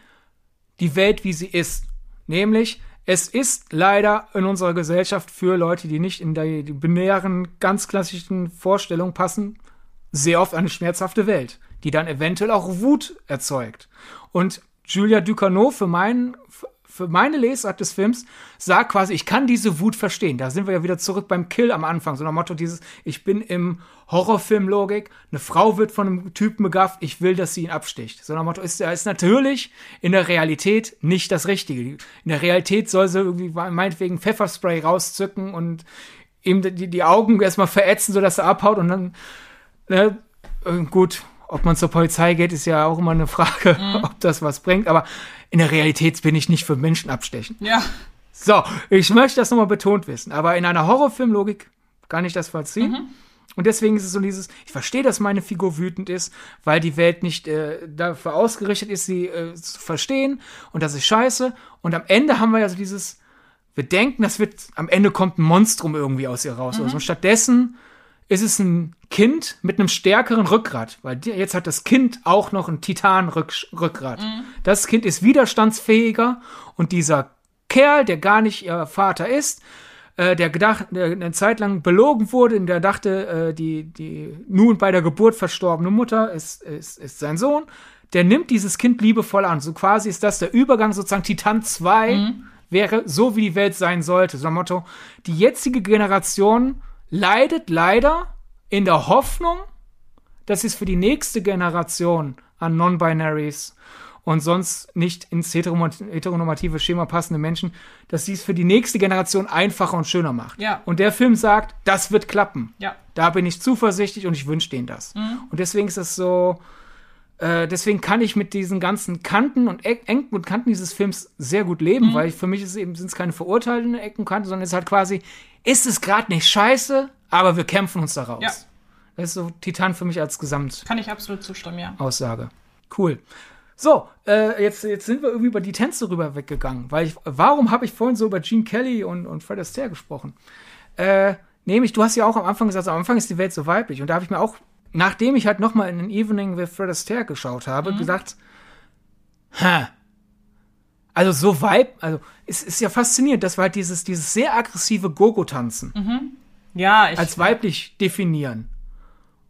die Welt, wie sie ist. Nämlich, es ist leider in unserer Gesellschaft für Leute, die nicht in die, binären, ganz klassischen Vorstellungen passen, sehr oft eine schmerzhafte Welt, die dann eventuell auch Wut erzeugt. Und Julia Ducournau für meinen für meine Lesart des Films sagt quasi, ich kann diese Wut verstehen. Da sind wir ja wieder zurück beim Kill am Anfang. So nach Motto dieses, ich bin im Horrorfilm-Logik, eine Frau wird von einem Typen begafft, ich will, dass sie ihn absticht. So nach Motto ist, ist natürlich in der Realität nicht das Richtige. In der Realität soll sie irgendwie meinetwegen Pfefferspray rauszücken und ihm die, die Augen erstmal verätzen, sodass er abhaut und dann, ne, äh, gut, ob man zur Polizei geht, ist ja auch immer eine Frage, mhm. ob das was bringt. Aber in der Realität bin ich nicht für Menschen abstechen. Ja. So, ich möchte das nochmal betont wissen. Aber in einer Horrorfilmlogik kann ich das vollziehen. Mhm. Und deswegen ist es so dieses, ich verstehe, dass meine Figur wütend ist, weil die Welt nicht äh, dafür ausgerichtet ist, sie äh, zu verstehen. Und das ist scheiße. Und am Ende haben wir ja so dieses, wir denken, das wird, am Ende kommt ein Monstrum irgendwie aus ihr raus. Mhm. Also stattdessen ist es ein Kind mit einem stärkeren Rückgrat, weil jetzt hat das Kind auch noch ein Titan-Rückgrat. Mhm. Das Kind ist widerstandsfähiger und dieser Kerl, der gar nicht ihr Vater ist, äh, der gedacht, der eine Zeit lang belogen wurde, in der dachte, äh, die, die nun bei der Geburt verstorbene Mutter ist, ist, ist sein Sohn, der nimmt dieses Kind liebevoll an. So quasi ist das der Übergang sozusagen Titan 2 mhm. wäre so, wie die Welt sein sollte. So ein Motto, die jetzige Generation leidet leider in der Hoffnung, dass es für die nächste Generation an Non-Binaries und sonst nicht ins heteronormative Schema passende Menschen, dass sie es für die nächste Generation einfacher und schöner macht. Ja. Und der Film sagt, das wird klappen. Ja. Da bin ich zuversichtlich und ich wünsche denen das. Mhm. Und deswegen ist es so, äh, deswegen kann ich mit diesen ganzen Kanten und Ecken und Kanten dieses Films sehr gut leben, mhm. weil für mich ist es eben, sind es keine verurteilenden Ecken und Kanten, sondern es ist halt quasi, ist es gerade nicht scheiße, aber wir kämpfen uns daraus. Ja. Das ist so Titan für mich als Gesamt. Kann ich absolut zustimmen, ja. Aussage. Cool. So, äh, jetzt, jetzt sind wir irgendwie über die Tänze rüber weggegangen, weil ich, warum habe ich vorhin so über Gene Kelly und, und Fred Astaire gesprochen? Äh, nämlich, du hast ja auch am Anfang gesagt, am Anfang ist die Welt so weiblich und da habe ich mir auch, nachdem ich halt nochmal in den Evening with Fred Astaire geschaut habe, mhm. gesagt, ha, Also so Vibe, also es ist ja faszinierend, dass wir halt dieses, dieses sehr aggressive Gogo-Tanzen Ja, ich. als weiblich definieren.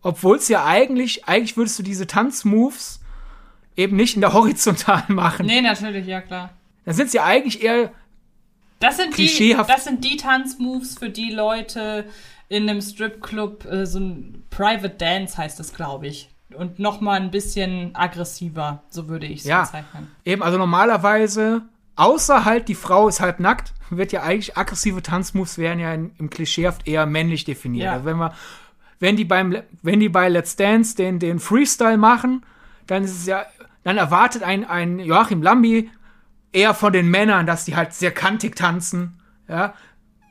Obwohl es ja eigentlich, eigentlich würdest du diese Tanzmoves eben nicht in der Horizontalen machen. nee, natürlich, ja klar. Dann sind sie ja eigentlich eher, Das sind, die, Klischeehaft. das sind die Tanzmoves für die Leute in einem Stripclub, äh, so ein Private Dance heißt das, glaube ich. Und noch mal ein bisschen aggressiver, so würde ich es Ja. bezeichnen. eben, also normalerweise, außer halt die Frau ist halb nackt, wird ja eigentlich aggressive Tanzmoves werden ja in, im Klischeehaft eher männlich definiert. Ja. Also wenn wir, wenn die beim, wenn die bei Let's Dance den, den Freestyle machen, dann ist es ja, dann erwartet ein, ein Joachim Lambi eher von den Männern, dass die halt sehr kantig tanzen, ja,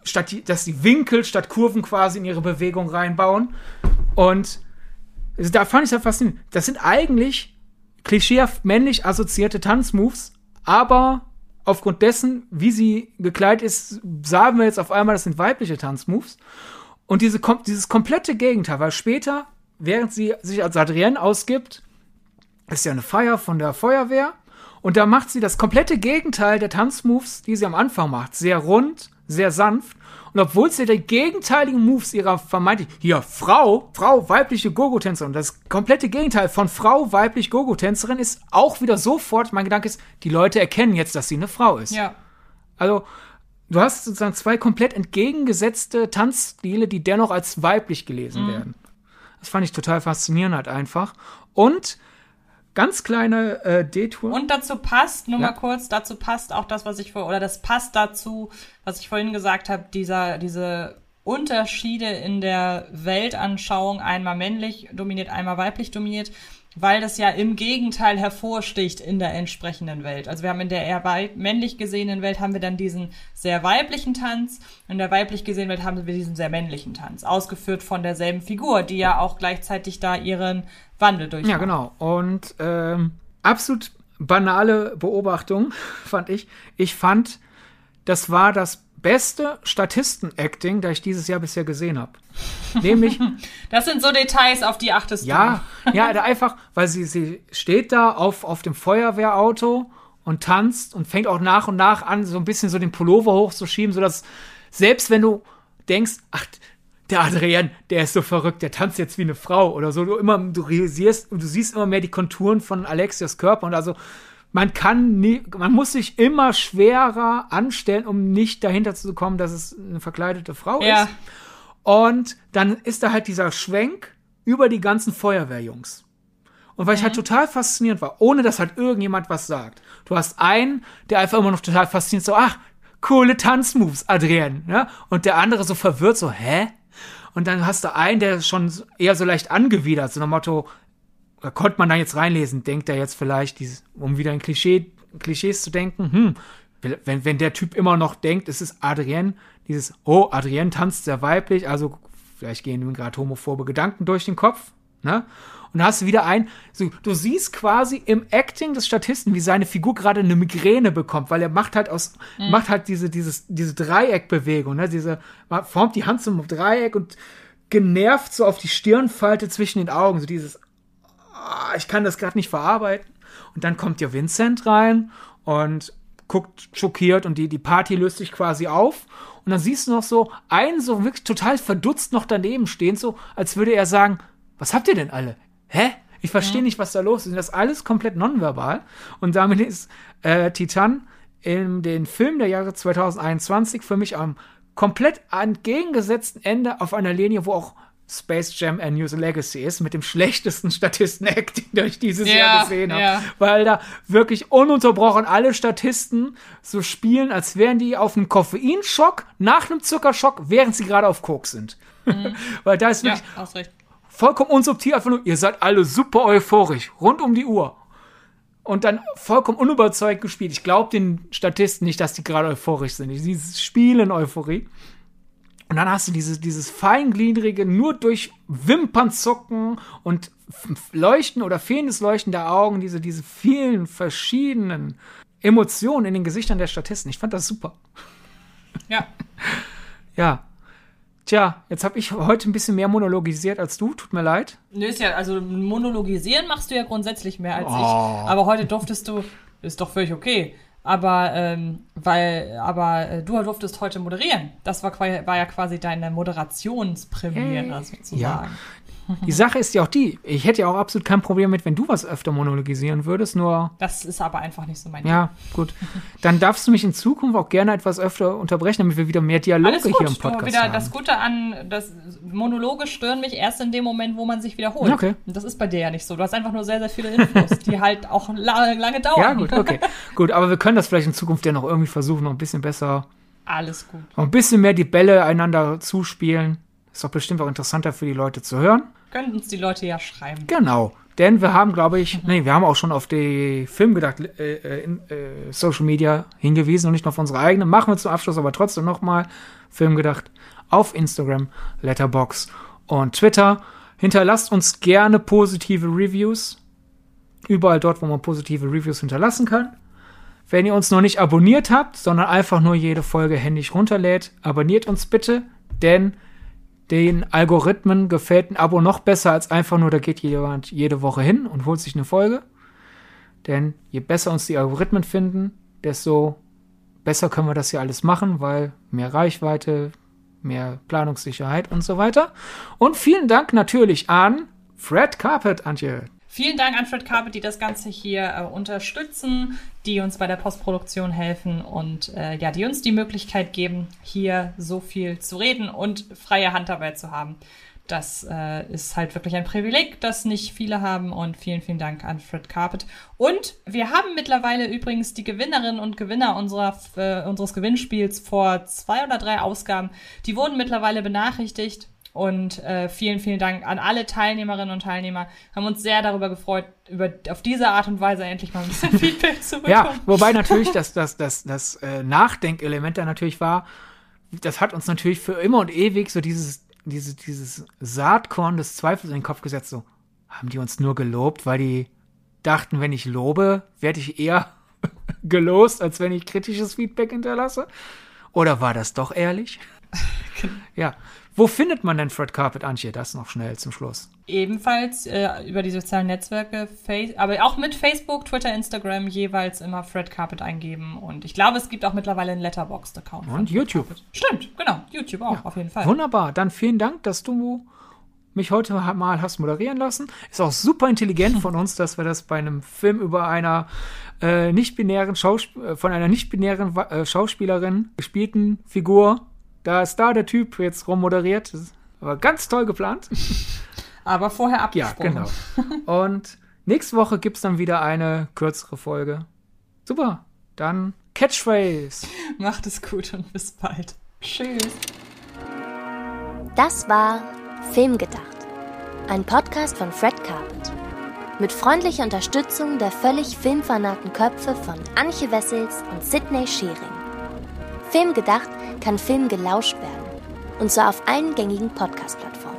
statt die, dass die Winkel statt Kurven quasi in ihre Bewegung reinbauen. Und da fand ich es ja faszinierend. Das sind eigentlich klischeehaft männlich assoziierte Tanzmoves, aber aufgrund dessen, wie sie gekleidet ist, sagen wir jetzt auf einmal, das sind weibliche Tanzmoves. Und diese, dieses komplette Gegenteil, weil später, während sie sich als Adrienne ausgibt, ist ja eine Feier von der Feuerwehr. Und da macht sie das komplette Gegenteil der Tanzmoves, die sie am Anfang macht. Sehr rund, sehr sanft. Und obwohl sie die gegenteiligen Moves ihrer vermeintlich, hier, Frau, Frau, weibliche Gogo-Tänzerin, das komplette Gegenteil von Frau, weiblich Gogo-Tänzerin ist auch wieder sofort, mein Gedanke ist, die Leute erkennen jetzt, dass sie eine Frau ist. Ja. Also, du hast sozusagen zwei komplett entgegengesetzte Tanzstile, die dennoch als weiblich gelesen werden. Das fand ich total faszinierend halt einfach. Und ganz kleine äh, Detour. Und dazu passt, nur Ja. mal kurz, dazu passt auch das, was ich vor, oder das passt dazu, was ich vorhin gesagt habe, dieser, diese Unterschiede in der Weltanschauung, einmal männlich dominiert, einmal weiblich dominiert, weil das ja im Gegenteil hervorsticht in der entsprechenden Welt. Also wir haben in der eher männlich gesehenen Welt haben wir dann diesen sehr weiblichen Tanz, in der weiblich gesehenen Welt haben wir diesen sehr männlichen Tanz, ausgeführt von derselben Figur, die ja auch gleichzeitig da ihren Wandel durchmacht. Ja, genau. Und ähm, absolut banale Beobachtung fand ich. Ich fand, das war das beste Statisten-Acting, das ich dieses Jahr bisher gesehen habe. Nämlich, Das sind so Details, auf die achtest ja, ja, da einfach, weil sie, sie steht da auf, auf dem Feuerwehrauto und tanzt und fängt auch nach und nach an, so ein bisschen so den Pullover hochzuschieben, sodass selbst wenn du denkst, ach, der Adrian, der ist so verrückt, der tanzt jetzt wie eine Frau oder so, du immer, du realisierst und du siehst immer mehr die Konturen von Alexias Körper und also man kann nie, man muss sich immer schwerer anstellen, um nicht dahinter zu kommen, dass es eine verkleidete Frau Ja. ist. Und dann ist da halt dieser Schwenk über die ganzen Feuerwehrjungs. Und weil ich halt total fasziniert war, ohne dass halt irgendjemand was sagt. Du hast einen, der einfach immer noch total fasziniert, so, ach, coole Tanzmoves, Adrian, ne? Und der andere so verwirrt, so, hä? Und dann hast du einen, der schon eher so leicht angewidert, so nach Motto, da konnte man da jetzt reinlesen, denkt er jetzt vielleicht, dieses, um wieder in Klischee, Klischees zu denken, hm, wenn, wenn der Typ immer noch denkt, es ist Adrienne, dieses, oh, Adrienne tanzt sehr weiblich, also vielleicht gehen ihm gerade homophobe Gedanken durch den Kopf, ne? Und da hast du wieder ein, so, du siehst quasi im Acting des Statisten, wie seine Figur gerade eine Migräne bekommt, weil er macht halt aus, macht halt diese, dieses, diese Dreieckbewegung, ne? Diese, man formt die Hand zum Dreieck und genervt so auf die Stirnfalte zwischen den Augen, so dieses, ah, ich kann das gerade nicht verarbeiten. Und dann kommt ja Vincent rein und guckt schockiert und die, die Party löst sich quasi auf. Und dann siehst du noch so einen so wirklich total verdutzt noch daneben stehen, so als würde er sagen, was habt ihr denn alle? Hä? Ich verstehe nicht, was da los ist. Und das alles komplett nonverbal. Und damit ist äh, Titan in den Film der Jahre 2021 für mich am komplett entgegengesetzten Ende auf einer Linie, wo auch Space Jam A New Legacy ist, mit dem schlechtesten Statisten-Acting, das ich dieses Ja, Jahr gesehen habe. ja. Weil da wirklich ununterbrochen alle Statisten so spielen, als wären die auf einem Koffeinschock, nach einem Zuckerschock, während sie gerade auf Koks sind. Weil da ist Ja, wirklich recht. Vollkommen unsubtil, einfach nur, ihr seid alle super euphorisch, rund um die Uhr. Und dann vollkommen unüberzeugt gespielt. Ich glaube den Statisten nicht, dass die gerade euphorisch sind. Die spielen Euphorie. Und dann hast du dieses, dieses feingliedrige, nur durch Wimpernzucken und Leuchten oder fehlendes Leuchten der Augen, diese, diese vielen verschiedenen Emotionen in den Gesichtern der Statisten. Ich fand das super. Ja. Ja. Tja, jetzt habe ich heute ein bisschen mehr monologisiert als du. Tut mir leid. Nö, ist ja, also monologisieren machst du ja grundsätzlich mehr als Oh. ich. Aber heute durftest du, ist doch völlig okay. aber ähm, weil, aber äh, du durftest heute moderieren. Das war, war ja quasi deine Moderationspremiere hey. sozusagen. Ja. Die Sache ist ja auch die, ich hätte ja auch absolut kein Problem mit, wenn du was öfter monologisieren würdest, nur. Das ist aber einfach nicht so mein Ja, Ding. gut. Dann darfst du mich in Zukunft auch gerne etwas öfter unterbrechen, damit wir wieder mehr Dialoge hier im Podcast wieder, haben. Das Gute an, das Monologe stören mich erst in dem Moment, wo man sich wiederholt. Okay. Und das ist bei dir ja nicht so. Du hast einfach nur sehr, sehr viele Infos, die halt auch lange, lange dauern. Ja, gut, okay. gut, aber wir können das vielleicht in Zukunft ja noch irgendwie versuchen, noch ein bisschen besser. Alles gut. Noch ein bisschen mehr die Bälle einander zuspielen. Ist doch bestimmt auch interessanter für die Leute zu hören. Können uns die Leute ja schreiben. Genau. Denn wir haben, glaube ich, nee, wir haben auch schon auf die Film gedacht, äh, äh, in, äh, Social Media hingewiesen und nicht nur auf unsere eigene. Machen wir zum Abschluss aber trotzdem nochmal Film gedacht auf Instagram, Letterbox und Twitter. Hinterlasst uns gerne positive Reviews. Überall dort, wo man positive Reviews hinterlassen kann. Wenn ihr uns noch nicht abonniert habt, sondern einfach nur jede Folge händisch runterlädt, abonniert uns bitte, denn den Algorithmen gefällt ein Abo noch besser als einfach nur, da geht jemand jede Woche hin und holt sich eine Folge. Denn je besser uns die Algorithmen finden, desto besser können wir das hier alles machen, weil mehr Reichweite, mehr Planungssicherheit und so weiter. Und vielen Dank natürlich an Fred Carpet, Antje. Vielen Dank an Fred Carpet, die das Ganze hier äh, unterstützen, die uns bei der Postproduktion helfen und äh, ja, die uns die Möglichkeit geben, hier so viel zu reden und freie Hand dabei zu haben. Das äh, ist halt wirklich ein Privileg, das nicht viele haben. Und vielen, vielen Dank an Fred Carpet. Und wir haben mittlerweile übrigens die Gewinnerinnen und Gewinner unserer, äh, unseres Gewinnspiels vor zwei oder drei Ausgaben. Die wurden mittlerweile benachrichtigt. Und äh, vielen, vielen Dank an alle Teilnehmerinnen und Teilnehmer. Haben uns sehr darüber gefreut, über, auf diese Art und Weise endlich mal ein bisschen Feedback zu bekommen. Ja, wobei natürlich das, das, das, das äh, Nachdenkelement da natürlich war, das hat uns natürlich für immer und ewig so dieses, dieses, dieses Saatkorn des Zweifels in den Kopf gesetzt. So, haben die uns nur gelobt, weil die dachten, wenn ich lobe, werde ich eher gelost, als wenn ich kritisches Feedback hinterlasse? Oder war das doch ehrlich? ja, wo findet man denn Fred Carpet, Antje? Das noch schnell zum Schluss. Ebenfalls äh, über die sozialen Netzwerke, Face aber auch mit Facebook, Twitter, Instagram jeweils immer Fred Carpet eingeben. Und ich glaube, es gibt auch mittlerweile einen Letterboxd-Account. Und YouTube. Stimmt, genau. YouTube auch, ja, auf jeden Fall. Wunderbar. Dann vielen Dank, dass du mich heute mal hast moderieren lassen. Ist auch super intelligent von uns, dass wir das bei einem Film über einer äh, nicht-binären Schausp äh, von einer nicht-binären äh, Schauspielerin gespielten Figur da ist da der Typ jetzt rummoderiert. War ganz toll geplant. Aber vorher abgesprochen. Ja, genau. Und nächste Woche gibt es dann wieder eine kürzere Folge. Super. Dann Catchphrase. Macht es gut und bis bald. Tschüss. Das war Filmgedacht. Ein Podcast von Fred Carpet. Mit freundlicher Unterstützung der völlig filmfanaten Köpfe von Anche Wessels und Sidney Schering. Filmgedacht kann Film gelauscht werden. Und zwar auf allen gängigen Podcast-Plattformen.